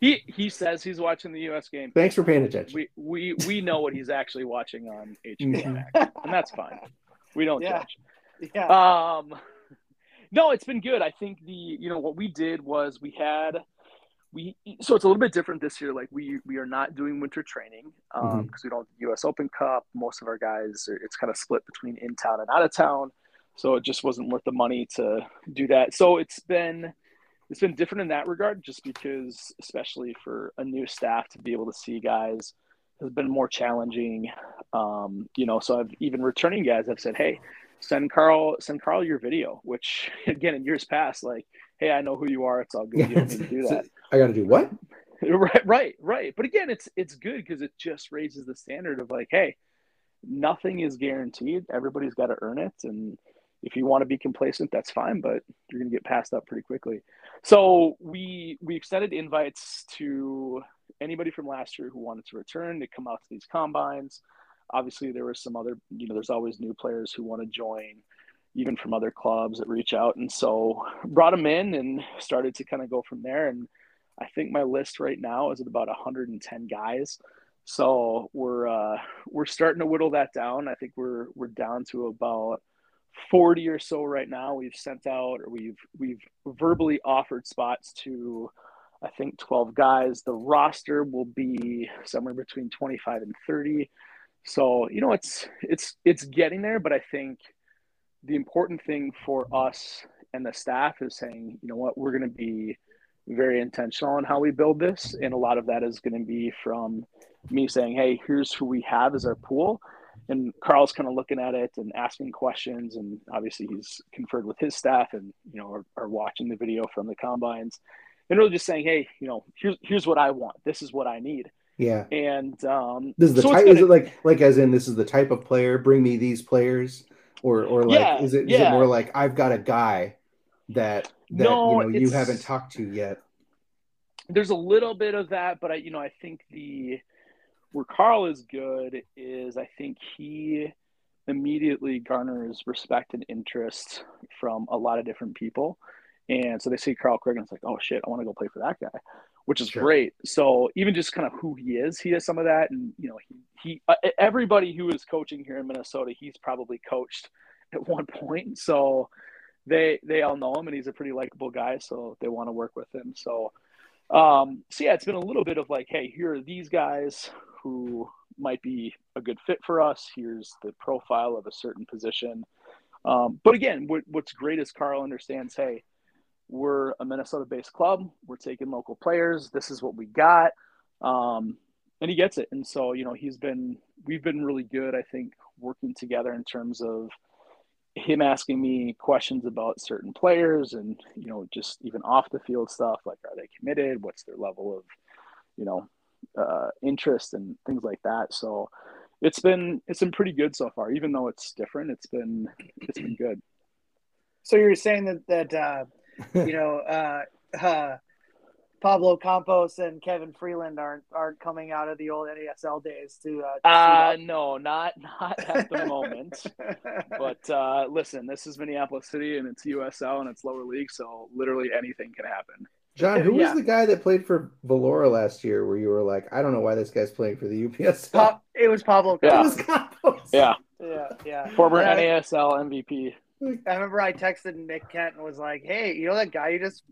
[SPEAKER 6] he he says he's watching the US game.
[SPEAKER 5] Thanks for paying attention.
[SPEAKER 6] We we we know what he's actually watching on HBO and that's fine. We don't yeah. judge. Yeah. Um no, it's been good. I think the you know what we did was we had we so it's a little bit different this year. Like we we are not doing winter training because um, mm-hmm. we don't U.S. Open Cup. Most of our guys, are, it's kind of split between in town and out of town. So it just wasn't worth the money to do that. So it's been it's been different in that regard, just because especially for a new staff to be able to see guys has been more challenging. Um, you know, so I've even returning guys have said, hey send Carl send Carl your video, which [LAUGHS] again in years past, like, hey, I know who you are, it's all good. You don't need to do [LAUGHS] that.
[SPEAKER 5] I gotta do what? [LAUGHS]
[SPEAKER 6] right, right, right. But again, it's it's good because it just raises the standard of like, hey, nothing is guaranteed. Everybody's got to earn it. And if you want to be complacent, that's fine, but you're gonna get passed up pretty quickly. So we we extended invites to anybody from last year who wanted to return to come out to these combines obviously there were some other you know there's always new players who want to join even from other clubs that reach out. And so brought them in and started to kind of go from there. And i think my list right now is at about 110 guys. So we're uh, we're starting to whittle that down. I think we're we're down to about 40 or so right now. We've sent out or we've we've verbally offered spots to I think 12 guys. The roster will be somewhere between 25 and 30. So, you know, it's it's it's getting there, but I think the important thing for us and the staff is saying, you know what, we're going to be very intentional on how we build this, and a lot of that is going to be from me saying, "Hey, here's who we have as our pool," and Carl's kind of looking at it and asking questions, and obviously he's conferred with his staff and you know are, are watching the video from the combines, and really just saying, "Hey, you know, here's here's what I want. This is what I need."
[SPEAKER 5] Yeah.
[SPEAKER 6] And um,
[SPEAKER 5] This is the
[SPEAKER 6] so
[SPEAKER 5] type.
[SPEAKER 6] gonna-
[SPEAKER 5] Is it like like as in this is the type of player? Bring me these players, or or like
[SPEAKER 6] Yeah,
[SPEAKER 5] is it is
[SPEAKER 6] yeah.
[SPEAKER 5] it more like I've got a guy that that
[SPEAKER 6] No,
[SPEAKER 5] you know you haven't talked to yet?
[SPEAKER 6] there's a little bit of that, but I, you know, I think the where Carl is good is I think he immediately garners respect and interest from a lot of different people, and so they see Carl Craig and it's like, oh shit, I want to go play for that guy, which is
[SPEAKER 5] Sure.
[SPEAKER 6] great. So even just kind of who he is, he has some of that, and you know, he, he uh, everybody who is coaching here in Minnesota, he's probably coached [LAUGHS] at one point, so they they all know him, and he's a pretty likable guy, so they want to work with him. So um, so yeah, it's been a little bit of like, hey, here are these guys who might be a good fit for us. Here's the profile of a certain position. Um, but again, what, what's great is Carl understands, hey, we're a Minnesota-based club. We're taking local players. This is what we got, um, and he gets it. And so you know, he's been we've been really good, I think, working together in terms of him asking me questions about certain players and you know just even off the field stuff like are they committed what's their level of you know uh, interest and things like that so it's been it's been pretty good so far even though it's different it's been it's been good
[SPEAKER 4] So you're saying that that uh, [LAUGHS] you know uh, uh, Pablo Campos and Kevin Freeland aren't aren't coming out of the old NASL days to. Uh, to
[SPEAKER 6] uh no not not at the moment [LAUGHS] but uh listen this is minneapolis city and it's usl and it's lower league so literally anything can happen
[SPEAKER 5] John, who
[SPEAKER 4] Yeah.
[SPEAKER 5] was the guy that played for Valora last year? Where you were like, I don't know why this guy's playing for the UPS.
[SPEAKER 4] Pa- it was Pablo.
[SPEAKER 6] Yeah.
[SPEAKER 5] It was Campos.
[SPEAKER 6] yeah
[SPEAKER 4] yeah, yeah.
[SPEAKER 6] former
[SPEAKER 4] And I-
[SPEAKER 6] nasl mvp [LAUGHS]
[SPEAKER 4] I remember I texted Nick Kent and was like, "Hey, you know that guy you just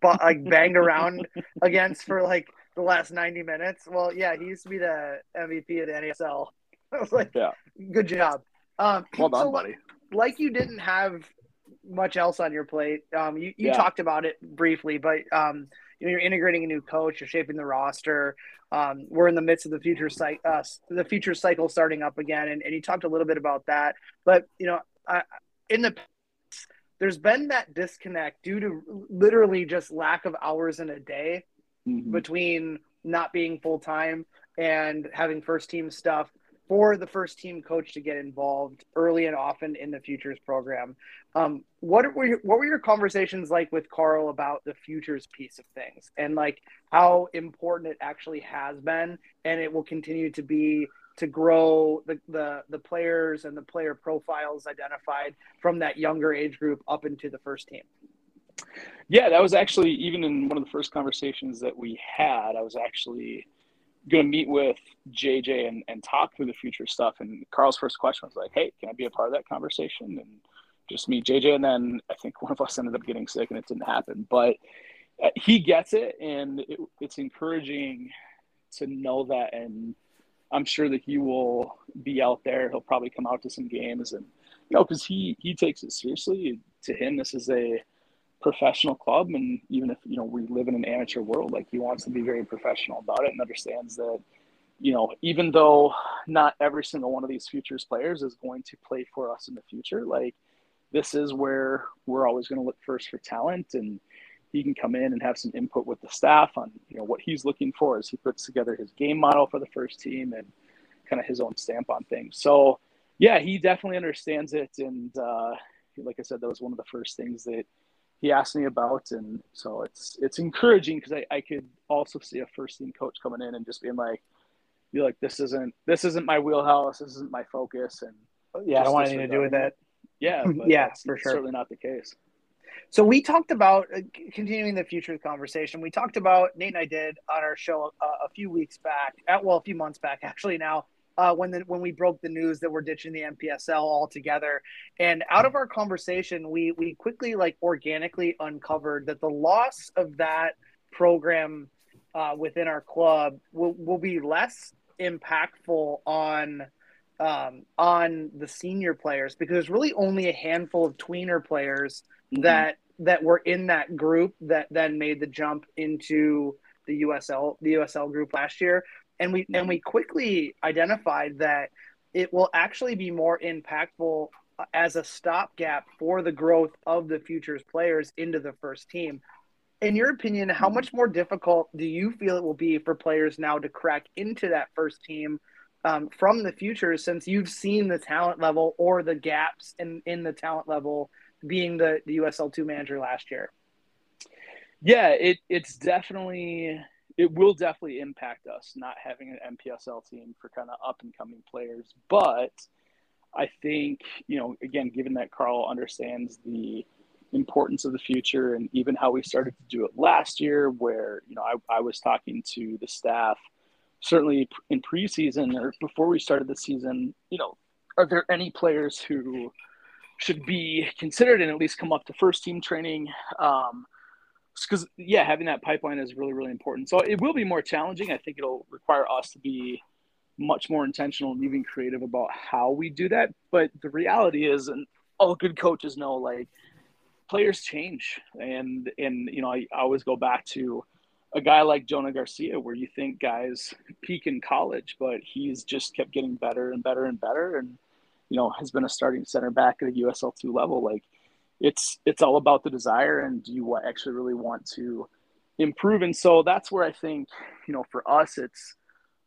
[SPEAKER 4] bu- like banged around [LAUGHS] against for like the last ninety minutes? Well, yeah, he used to be the MVP of the NASL. [LAUGHS] I was like,
[SPEAKER 6] Yeah.
[SPEAKER 4] good job. Um,
[SPEAKER 6] well done
[SPEAKER 4] so,
[SPEAKER 6] buddy
[SPEAKER 4] like you didn't have much else on your plate. Um, you, you
[SPEAKER 6] Yeah.
[SPEAKER 4] talked about it briefly, but um, you know, you're integrating a new coach, you're shaping the roster. Um, we're in the midst of the future cycle, uh, the future cycle starting up again, and, and you talked a little bit about that. But you know, I, in the past, there's been that disconnect due to literally just lack of hours in a day
[SPEAKER 6] Mhm.
[SPEAKER 4] between not being full time and having first team stuff for the first team coach to get involved early and often in the futures program. Um, what were your, what were your conversations like with Carl about the futures piece of things and like how important it actually has been and it will continue to be to grow the, the the players and the player profiles identified from that younger age group up into the first team.
[SPEAKER 6] Yeah, that was actually even in one of the first conversations that we had. I was actually going to meet with JJ and, and talk through the future stuff. And Carl's first question was like, "Hey, can I be a part of that conversation?" And just meet JJ. And then I think one of us ended up getting sick, and it didn't happen. But uh, he gets it, and it, it's encouraging to know that. And I'm sure that he will be out there. He'll probably come out to some games, and you know, because he he takes it seriously. To him, this is a professional club and even if you know we live in an amateur world like he wants to be very professional about it and understands that you know even though not every single one of these futures players is going to play for us in the future like this is where we're always going to look first for talent and he can come in and have some input with the staff on you know what he's looking for as he puts together his game model for the first team and kind of his own stamp on things. So yeah he definitely understands it. And uh, like i said that was one of the first things that he asked me about. And so it's it's encouraging because I, I could also see a first team coach coming in and just being like be like this isn't this isn't my wheelhouse. This isn't my focus. And
[SPEAKER 4] Yeah, I don't want anything to do with that.
[SPEAKER 6] yeah [LAUGHS] but
[SPEAKER 4] Yeah, for sure.
[SPEAKER 6] certainly not the case
[SPEAKER 4] So we talked about uh, continuing the futures conversation. We talked about Nate and I did on our show uh, a few weeks back, uh, well, a few months back [LAUGHS] actually. Now, uh, when the, when we broke the news that we're ditching the NPSL altogether, and out of our conversation, we we quickly like organically uncovered that the loss of that program uh, within our club will, will be less impactful on um, on the senior players because there's really only a handful of tweener players mm-hmm. that that were in that group that then made the jump into the USL the USL group last year and we and we quickly identified that it will actually be more impactful as a stopgap for the growth of the futures players into the first team. In your opinion, how much more difficult do you feel it will be for players now to crack into that first team um, from the future since you've seen the talent level or the gaps in, in the talent level being the, the USL two manager last year?
[SPEAKER 6] Yeah, it, it's definitely it will definitely impact us not having an NPSL team for kind of up and coming players. But I think, you know, again, given that Carl understands the importance of the future and even how we started to do it last year, where, you know, I, I was talking to the staff certainly in preseason or before we started the season, you know, are there any players who should be considered and at least come up to first team training? Um, because yeah, having that pipeline is really really important. So it will be more challenging. I think it'll require us to be much more intentional and even creative about how we do that. But the reality is, and all good coaches know, like players change, and and you know I, I always go back to a guy like Jonah Garcia, where you think guys peak in college, but he's just kept getting better and better and better, and you know has been a starting center back at a USL two level. Like it's it's all about the desire and do you actually really want to improve and so that's where i think you know for us it's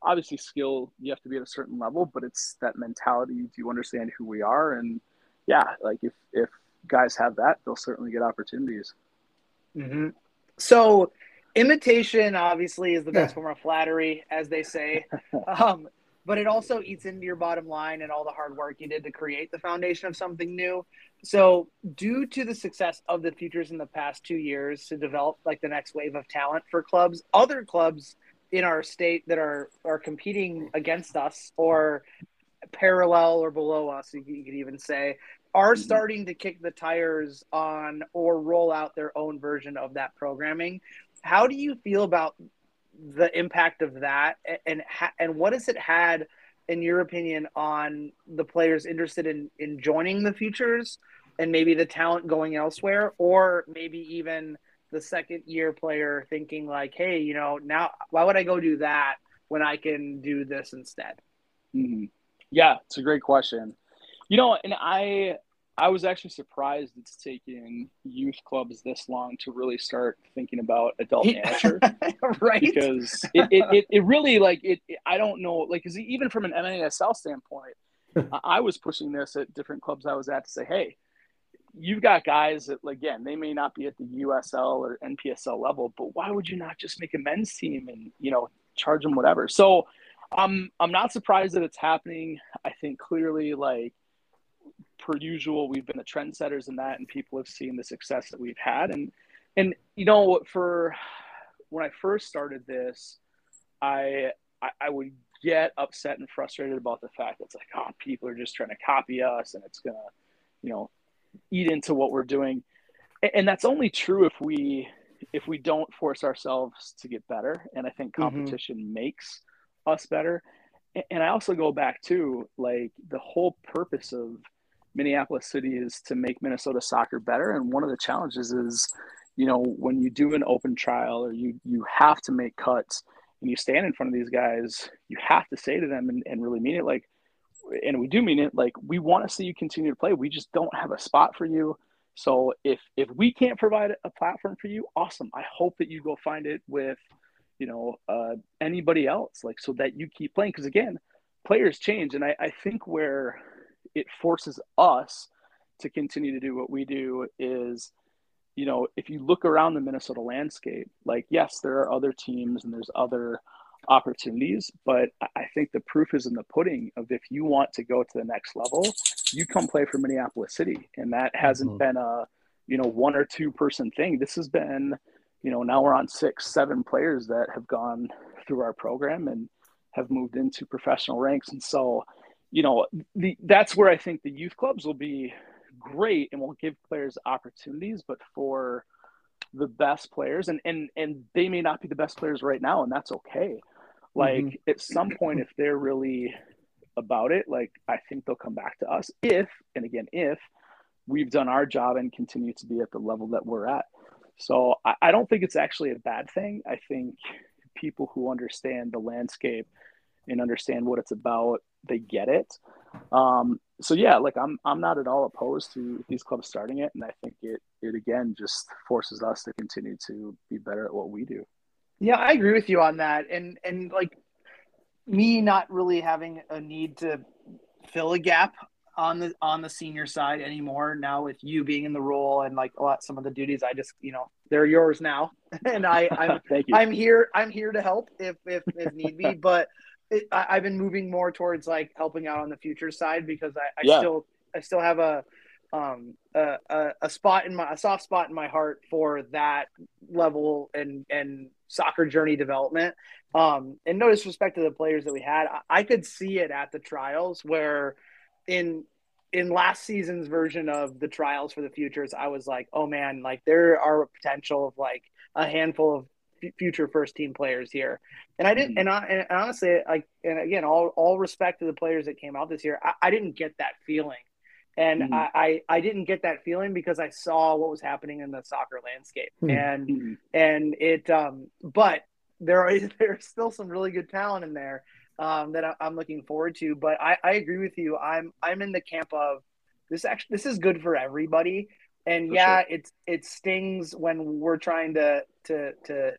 [SPEAKER 6] obviously skill you have to be at a certain level but it's that mentality do you understand who we are and yeah like if if guys have that they'll certainly get opportunities
[SPEAKER 4] mm-hmm. so imitation obviously is the best form of flattery as they say [LAUGHS] um, but it also eats into your bottom line and all the hard work you did to create the foundation of something new. So, due to the success of the futures in the past two years to develop like the next wave of talent for clubs, other clubs in our state that are are competing against us or parallel or below us, you could even say, are mm-hmm. starting to kick the tires on or roll out their own version of that programming. How do you feel about the impact of that? And and what has it had in your opinion on the players interested in in joining the futures and maybe the talent going elsewhere? Or maybe even the second year player thinking like hey you know now why would i go do that when i can do this instead?
[SPEAKER 6] Mm-hmm. yeah it's a great question. You know and i I was actually surprised it's taken youth clubs this long to really start thinking about adult manager, [LAUGHS]
[SPEAKER 4] right?
[SPEAKER 6] Because it, it, it, it, really like it, it I don't know like because even from an NASL standpoint, [LAUGHS] I was pushing this at different clubs I was at to say, hey, you've got guys that again they may not be at the USL or NPSL level, but why would you not just make a men's team and you know charge them whatever? So. I'm I'm not surprised that it's happening. I think clearly like per usual, we've been the trendsetters in that, and people have seen the success that we've had. And and you know, for when I first started this, I I, I would get upset and frustrated about the fact that it's like, oh, people are just trying to copy us, and it's gonna, you know, eat into what we're doing. And, and that's only true if we if we don't force ourselves to get better. And I think mm-hmm. competition mm-hmm. makes us better. And I also go back to like the whole purpose of Minneapolis City is to make Minnesota soccer better. And one of the challenges is, you know, when you do an open trial or you you have to make cuts and you stand in front of these guys, you have to say to them and, and really mean it like and we do mean it like we want to see you continue to play. We just don't have a spot for you. So if if we can't provide a platform for you, awesome. I hope that you go find it with, you know, uh, anybody else, like so that you keep playing. Because again, players change, and I, I think where it forces us to continue to do what we do is you know if you look around the minnesota landscape like yes there are other teams and there's other opportunities but i think the proof is in the pudding of if you want to go to the next level you come play for minneapolis city. And that hasn't mm-hmm. been a you know one or two person thing. This has been you know now we're on six seven players that have gone through our program and have moved into professional ranks. And so you know, the that's where I think the youth clubs will be great and will give players opportunities. But for the best players and and and they may not be the best players right now and that's okay like mm-hmm. at some point if they're really about it like i think they'll come back to us if and again if we've done our job and continue to be at the level that we're at so I, I don't think it's actually a bad thing i think people who understand the landscape and understand what it's about they get it. Um, so yeah, like I'm I'm not at all opposed to these clubs starting it, and I think it it again just forces us to continue to be better at what we do.
[SPEAKER 4] Yeah, I agree with you on that, and and like me not really having a need to fill a gap on the on the senior side anymore now with you being in the role and like a lot some of the duties I just you know they're yours now. [LAUGHS] And I I'm [LAUGHS] I'm here I'm here to help if if, if need be. But it, I, have been moving more towards like helping out on the future side because I, I yeah. still I still have a um a, a, a, spot in my a soft spot in my heart for that level and and soccer journey development. Um, and no disrespect to the players that we had, I, I could see it at the trials where in in last season's version of the trials for the futures, I was like, oh man, like there are potential of like a handful of future first team players here. And I didn't, mm-hmm. and, I, and honestly, like, and again, all, all respect to the players that came out this year. I, I didn't get that feeling. And mm-hmm. I, I, I, didn't get that feeling because I saw what was happening in the soccer landscape. Mm-hmm. And, and it, um, but there is, [LAUGHS] there's still some really good talent in there um, that I, I'm looking forward to. But I, I agree with you. I'm, I'm in the camp of this actually, this is good for everybody and for yeah, sure. it's it stings when we're trying to to to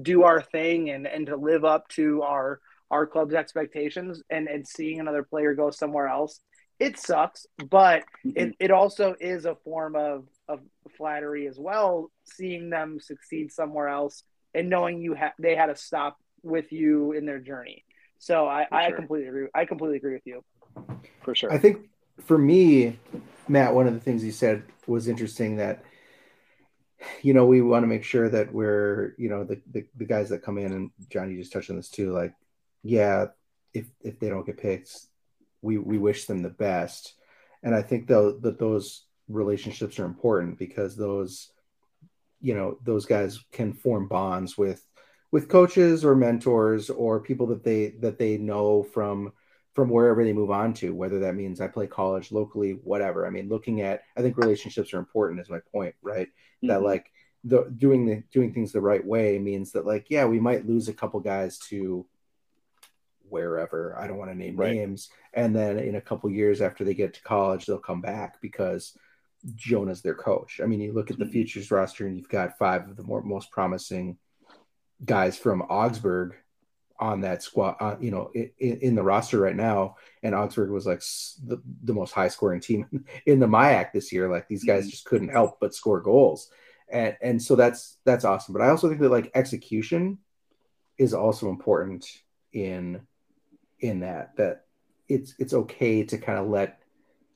[SPEAKER 4] do our thing and and to live up to our our club's expectations and and seeing another player go somewhere else it sucks. But mm-hmm. it, it also is a form of of flattery as well seeing them succeed somewhere else and knowing you have they had to stop with you in their journey. So i i completely agree i completely agree with you.
[SPEAKER 6] For sure.
[SPEAKER 5] I think for me Matt, one of the things he said was interesting that you know we want to make sure that we're you know the, the, the guys that come in and Johnny just touched on this too like yeah if if they don't get picked we we wish them the best. And I think though that those relationships are important because those you know those guys can form bonds with with coaches or mentors or people that they that they know from from wherever they move on to, whether that means I play college locally, whatever. I mean, looking at, I think relationships are important, is my point, right? Mm-hmm. That like the doing the doing things the right way means that like, yeah, we might lose a couple guys to wherever. I don't want to name right. names, and then in a couple years after they get to college, they'll come back because Jonah's their coach. I mean, you look at the mm-hmm. futures roster, and you've got five of the more most promising guys from Augsburg on that squad, uh, you know, in, in, the roster right now. And Augsburg was like the, the most high scoring team [LAUGHS] in the MIAC this year. Like these guys mm-hmm. just couldn't help but score goals. And, and so that's, that's awesome. But I also think that like execution is also important in, in that, that it's, it's okay to kind of let,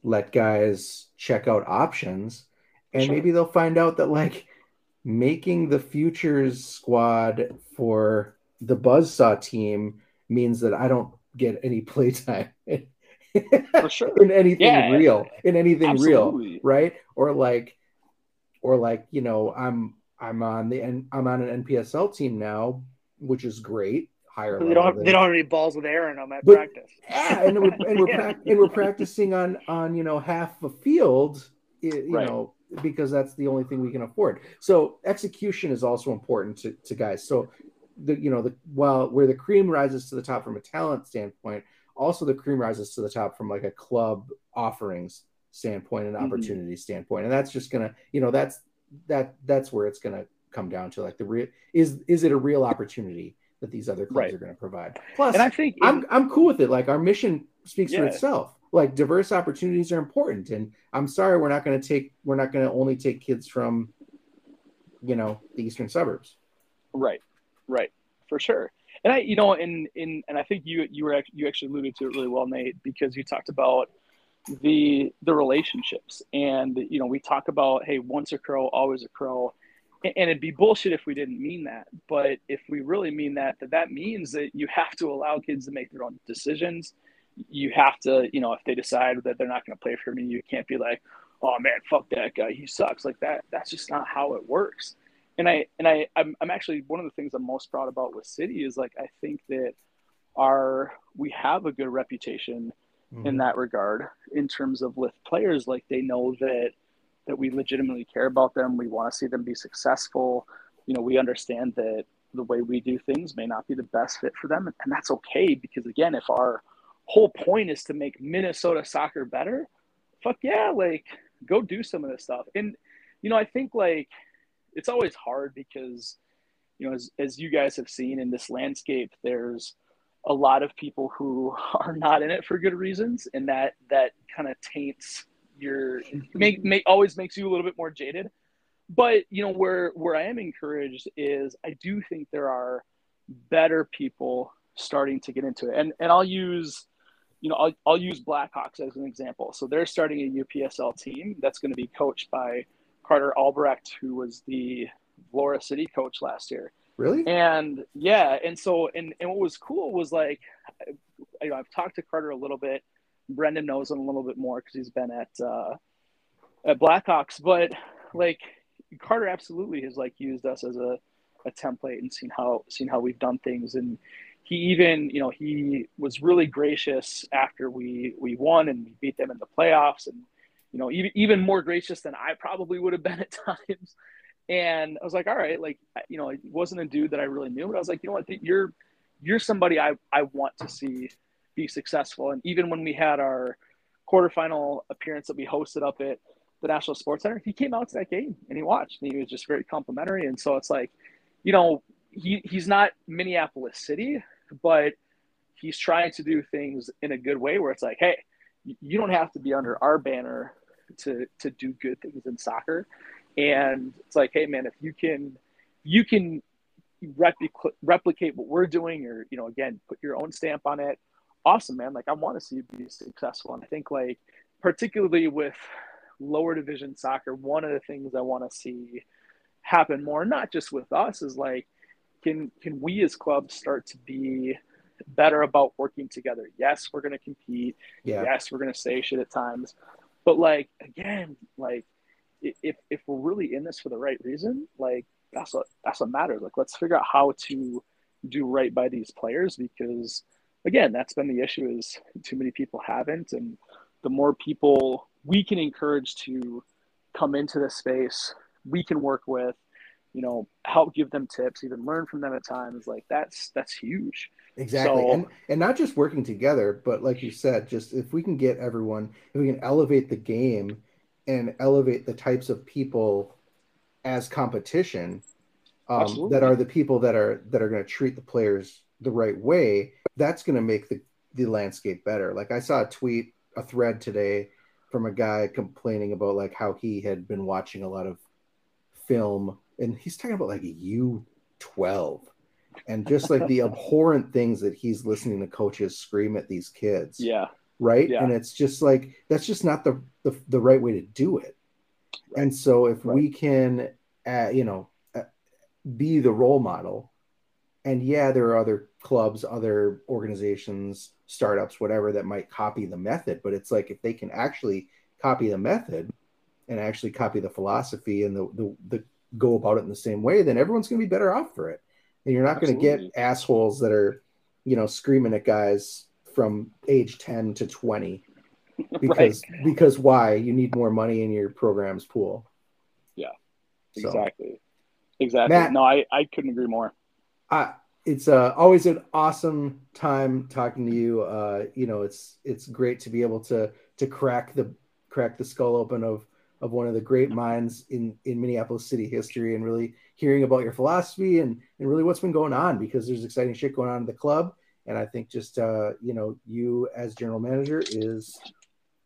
[SPEAKER 5] let guys check out options and sure. maybe they'll find out that like making the futures squad for the Buzzsaw team means that I don't get any playtime
[SPEAKER 6] for sure [LAUGHS]
[SPEAKER 5] in anything yeah, real, in anything absolutely. real, right? Or like, or like you know, I'm I'm on the I'm on an NPSL team now, which is great. Higher
[SPEAKER 4] they don't have, they don't have any balls with air in them at but, practice.
[SPEAKER 5] Yeah, and we're [LAUGHS] and we're, yeah. pra- and we're practicing on on you know half a field, you right. know, because that's the only thing we can afford. So execution is also important to, to guys. So the you know the well where the cream rises to the top from a talent standpoint also the cream rises to the top from like a club offerings standpoint and mm-hmm. opportunity mm-hmm. standpoint and that's just gonna you know that's that that's where it's gonna come down to like the real is is it a real opportunity that these other clubs right. are to provide plus and i think i'm i'm cool with it like our mission speaks yeah. for itself like diverse opportunities are important and i'm sorry we're not to take we're not to only take kids from you know the eastern suburbs
[SPEAKER 6] right Right, for sure. And I, you know, in in and I think you you were you actually alluded to it really well, Nate, because you talked about the the relationships, and you know, we talk about hey, once a crow, always a crow, and it'd be bullshit if we didn't mean that. But if we really mean that, that that means that you have to allow kids to make their own decisions. You have to, you know, if they decide that they're not going to play for me, you can't be like, oh man, fuck that guy, he sucks like that. That's just not how it works and I and I I'm, I'm actually one of the things I'm most proud about with City is like I think that our we have a good reputation
[SPEAKER 5] Mm-hmm.
[SPEAKER 6] in that regard in terms of with players. Like they know that that we legitimately care about them. We want to see them be successful. You know we understand that the way we do things may not be the best fit for them and that's okay because again if our whole point is to make minnesota soccer better fuck yeah like go do some of this stuff. And you know i think like it's always hard because you know as, as you guys have seen in this landscape there's a lot of people who [LAUGHS] are not in it for good reasons and that that kind of taints your make, make always makes you a little bit more jaded. But you know where where i am encouraged is i do think there are better people starting to get into it. And and i'll use you know i'll, I'll use blackhawks as an example. So they're starting a upsl team that's going to be coached by carter albrecht who was the florida city coach last year
[SPEAKER 5] Really?
[SPEAKER 6] and yeah, and so and and what was cool was like, you know, I've talked to Carter a little bit. Brendan knows him a little bit more because he's been at uh, at Blackhawks, but like Carter absolutely has like used us as a, a template and seen how seen how we've done things and he even you know he was really gracious after we we won and we beat them in the playoffs and you know even even more gracious than I probably would have been [LAUGHS] at times and I was like, all right, like, you know, it wasn't a dude that I really knew, but I was like, you know what, you're, you're somebody I, I want to see be successful. And even when we had our quarterfinal appearance that we hosted up at the National Sports Center, he came out to that game and he watched and he was just very complimentary. And so it's like, you know, he, he's not Minneapolis City, but he's trying to do things in a good way where it's like, hey, you don't have to be under our banner to to do good things in soccer. And it's like hey man if you can you can replicate replicate what we're doing or you know again put your own stamp on it awesome man. Like i want to see you be successful. And i think like particularly with lower division soccer one of the things i want to see happen more not just with us is like can can we as clubs start to be better about working together? Yes we're going to compete.
[SPEAKER 5] Yeah.
[SPEAKER 6] yes we're going to say shit at times but like again like if if we're really in this for the right reason like that's what that's what matters. Like let's figure out how to do right by these players because again that's been the issue is too many people haven't. And the more people we can encourage to come into the space we can work with you know help give them tips even learn from them at times like that's that's huge
[SPEAKER 5] Exactly.
[SPEAKER 6] So-
[SPEAKER 5] and and not just working together, but like you said, just if we can get everyone, if we can elevate the game and elevate the types of people as competition, um, that are the people that are that are going to treat the players the right way, that's going to make the the landscape better. Like I saw a tweet, a thread today from a guy complaining about like how he had been watching a lot of film and he's talking about like a U12 and just like the [LAUGHS] abhorrent things that he's listening to coaches scream at these kids.
[SPEAKER 6] Yeah.
[SPEAKER 5] Right?
[SPEAKER 6] Yeah.
[SPEAKER 5] and it's just like that's just not the the, the right way to do it. And so if we can uh, you know uh, be the role model and yeah there are other clubs other organizations startups whatever that might copy the method but it's like if they can actually copy the method and actually copy the philosophy and the the, the go about it in the same way then everyone's going to be better off for it. And you're not going to get assholes that are you know screaming at guys from age 10 to 20 [LAUGHS] because because why? You need more money in your program's pool.
[SPEAKER 6] Yeah.
[SPEAKER 5] So,
[SPEAKER 6] exactly. Exactly.
[SPEAKER 5] Matt-
[SPEAKER 6] no i i couldn't agree more.
[SPEAKER 5] I, it's uh, always an awesome time talking to you. Uh, you know it's it's great to be able to to crack the crack the skull open of of one of the great minds in in minneapolis city history and really hearing about your philosophy and and really what's been going on because there's exciting shit going on in the club. And i think just uh you know you as general manager is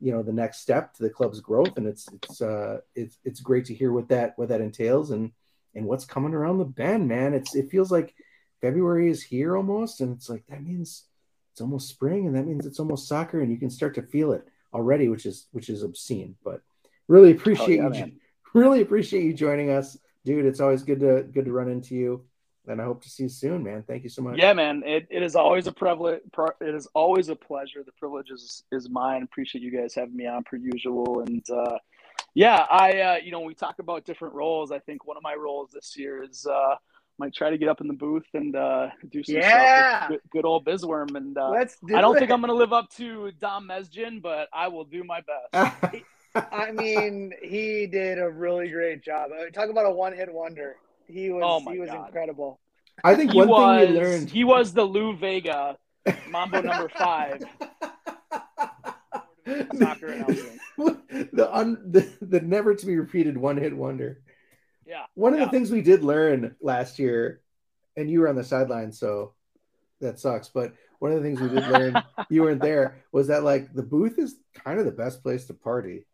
[SPEAKER 5] you know the next step to the club's growth. And it's it's uh it's it's great to hear what that what that entails and and what's coming around the bend man. It's it feels like february is here almost and it's like that means it's almost spring and that means it's almost soccer and you can start to feel it already which is which is obscene but really appreciate
[SPEAKER 6] yeah,
[SPEAKER 5] you
[SPEAKER 6] man.
[SPEAKER 5] really appreciate you joining us dude it's always good to good to run into you and i hope to see you soon man thank you so much
[SPEAKER 6] Yeah, man. It, it is always a privilege. It is always a pleasure. The privilege is, is mine. Appreciate you guys having me on per usual. And uh, Yeah, I uh, you know we talk about different roles. I think one of my roles this year is uh, might try to get up in the booth and uh, do some
[SPEAKER 4] Yeah.
[SPEAKER 6] stuff with good, good old Bizworm. And uh,
[SPEAKER 4] Let's do
[SPEAKER 6] I don't
[SPEAKER 4] it.
[SPEAKER 6] think I'm going to live up to Dom Mesjin, but I will do my best. [LAUGHS]
[SPEAKER 4] I mean, he did a really great job. Talk about a one-hit wonder. He was
[SPEAKER 6] oh
[SPEAKER 4] he was
[SPEAKER 6] God.
[SPEAKER 4] incredible.
[SPEAKER 5] I think
[SPEAKER 6] He
[SPEAKER 5] one
[SPEAKER 6] was
[SPEAKER 5] thing we learned.
[SPEAKER 6] he was the Lou Bega Mambo number five [LAUGHS] soccer announcing.
[SPEAKER 5] the, un, the the never to be repeated one hit wonder.
[SPEAKER 6] Yeah,
[SPEAKER 5] One of
[SPEAKER 6] yeah.
[SPEAKER 5] the things we did learn last year, and you were on the sideline, so that sucks. But one of the things we did learn, [LAUGHS] you weren't there, was that like the booth is kind of the best place to party.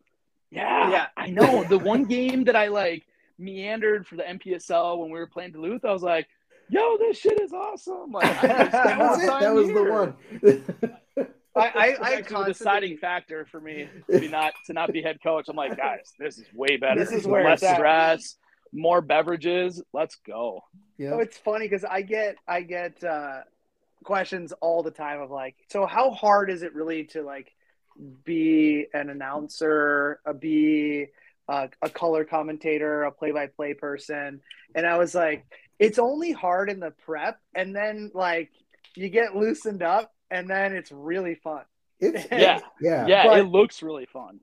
[SPEAKER 6] Yeah,
[SPEAKER 4] Yeah.
[SPEAKER 6] I know. The [LAUGHS] one game that I like meandered for the NPSL when we were playing Duluth, I was like, "Yo, this shit is awesome!" Like, I gotta [LAUGHS] spend
[SPEAKER 5] That was it. That was the one.
[SPEAKER 4] I I, [LAUGHS] I
[SPEAKER 6] actually the
[SPEAKER 4] constantly,
[SPEAKER 6] deciding factor for me to be not to not be head coach. I'm like, guys, this is way better.
[SPEAKER 4] This is where
[SPEAKER 6] less
[SPEAKER 4] it's at.
[SPEAKER 6] stress, more beverages. Let's go.
[SPEAKER 5] yeah.
[SPEAKER 4] Oh, it's funny because I get I get uh, questions all the time of like, so how hard is it really to like be an announcer, a be uh, a color commentator, a play-by-play person? And I was like, it's only hard in the prep, and then like you get loosened up, and then it's really fun.
[SPEAKER 5] It's, [LAUGHS]
[SPEAKER 6] Yeah.
[SPEAKER 5] yeah.
[SPEAKER 6] Yeah,
[SPEAKER 4] But-
[SPEAKER 6] it looks really fun.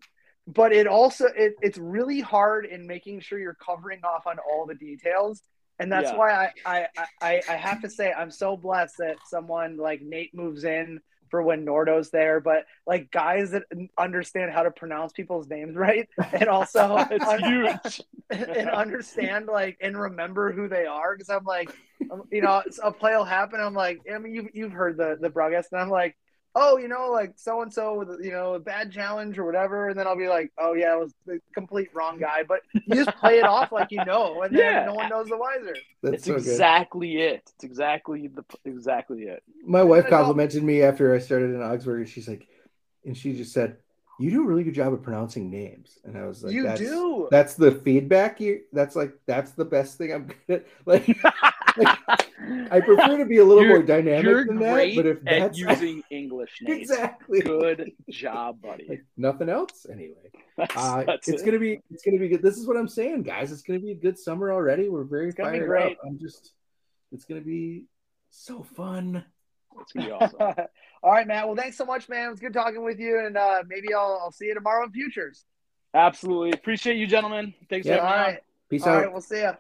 [SPEAKER 4] but it also it, it's really hard in making sure you're covering off on all the details and that's
[SPEAKER 6] Yeah.
[SPEAKER 4] why I, I i i have to say i'm so blessed that someone like nate moves in for when nordo's there but like guys that understand how to pronounce people's names [LAUGHS] right and also [LAUGHS]
[SPEAKER 6] It's huge. [LAUGHS]
[SPEAKER 4] and understand like and remember who they are because i'm like um, you know a play will happen i'm like i mean you've, you've heard the the broadcast and i'm like oh you know like so and so with you know a bad challenge or whatever and then i'll be like oh yeah it was the complete wrong guy but you just play it off like you know and then
[SPEAKER 6] Yeah.
[SPEAKER 4] no one knows the wiser
[SPEAKER 5] That's
[SPEAKER 6] It's
[SPEAKER 5] so good.
[SPEAKER 6] exactly it. It's exactly the exactly it.
[SPEAKER 5] My wife complimented me after I started in Augsburg, and she's like, and she just said, "You do a really good job of pronouncing names." And I was like,
[SPEAKER 4] you
[SPEAKER 5] that's,
[SPEAKER 4] do
[SPEAKER 5] That's the feedback. You. That's like that's the best thing I'm [LAUGHS] good at. Like, [LAUGHS] I prefer to be a little
[SPEAKER 6] You're-
[SPEAKER 5] more dynamic than that.
[SPEAKER 6] great
[SPEAKER 5] But if
[SPEAKER 6] at
[SPEAKER 5] that's [LAUGHS]
[SPEAKER 6] using English names.
[SPEAKER 5] exactly
[SPEAKER 6] Good [LAUGHS] job, buddy.
[SPEAKER 5] like nothing else, anyway. [LAUGHS]
[SPEAKER 6] That's,
[SPEAKER 5] Uh,
[SPEAKER 6] that's
[SPEAKER 5] it's
[SPEAKER 6] it.
[SPEAKER 5] gonna be it's gonna be good. This is what I'm saying, guys. It's gonna be a good summer already. We're very
[SPEAKER 4] It's
[SPEAKER 5] fired
[SPEAKER 4] great.
[SPEAKER 5] up. I'm just. It's gonna be so fun.
[SPEAKER 6] It's gonna be awesome.
[SPEAKER 4] all right matt well thanks so much man it was good talking with you and uh maybe i'll, I'll see you tomorrow in futures
[SPEAKER 6] Absolutely appreciate you, gentlemen. Thanks
[SPEAKER 5] Yeah.
[SPEAKER 6] for having me on.
[SPEAKER 4] right
[SPEAKER 5] Peace
[SPEAKER 4] all
[SPEAKER 5] out.
[SPEAKER 4] right we'll see you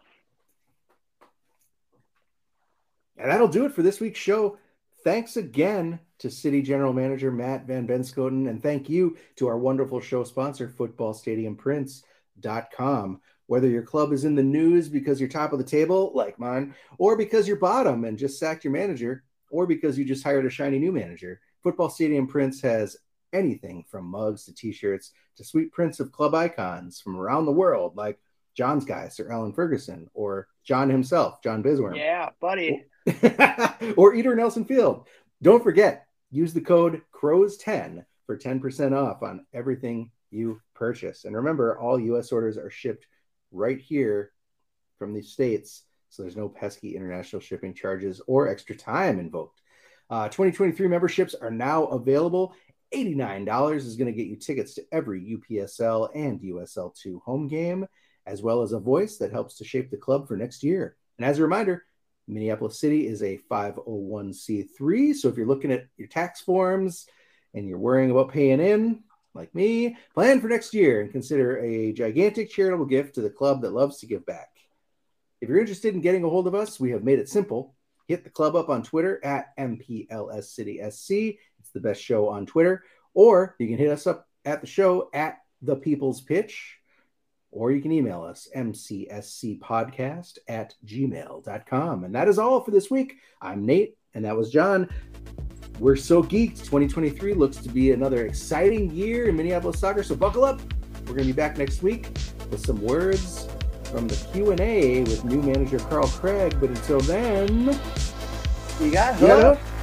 [SPEAKER 5] And that'll do it for this week's show. Thanks again to City General Manager Matt VanBenschoten, and thank you to our wonderful show sponsor, FootballStadiumPrints.com. Whether your club is in the news because you're top of the table, like mine, or because you're bottom and just sacked your manager, or because you just hired a shiny new manager, Football Stadium Prints has anything from mugs to t-shirts to sweet prints of club icons from around the world, like John's guy, Sir Alan Ferguson, or John himself, John Bisworm
[SPEAKER 4] yeah buddy [LAUGHS]
[SPEAKER 5] or Eater Nelson Field. Don't forget, use the code CROWS10 for 10% off on everything you purchase. And remember, all US orders are shipped right here from the States. So there's no pesky international shipping charges or extra time invoked. Uh, 2023 memberships are now available. $89 is going to get you tickets to every UPSL and USL2 home game, as well as a voice that helps to shape the club for next year. And as a reminder, Minneapolis City is a 501c3. So if you're looking at your tax forms and you're worrying about paying in, like me, plan for next year and consider a gigantic charitable gift to the club that loves to give back. If you're interested in getting a hold of us, we have made it simple. Hit the club up on Twitter at MPLSCitySC. It's the best show on Twitter. Or you can hit us up at the show at The People's Pitch or you can email us mcscpodcast at gmail.com and that is all for this week. I'm nate and that was john. We're so geeked. 2023 looks to be another exciting year in minneapolis soccer. So buckle up. We're going to be back next week with some words from the q&a with new manager carl craig. But until then
[SPEAKER 4] you got
[SPEAKER 5] you
[SPEAKER 4] hooked.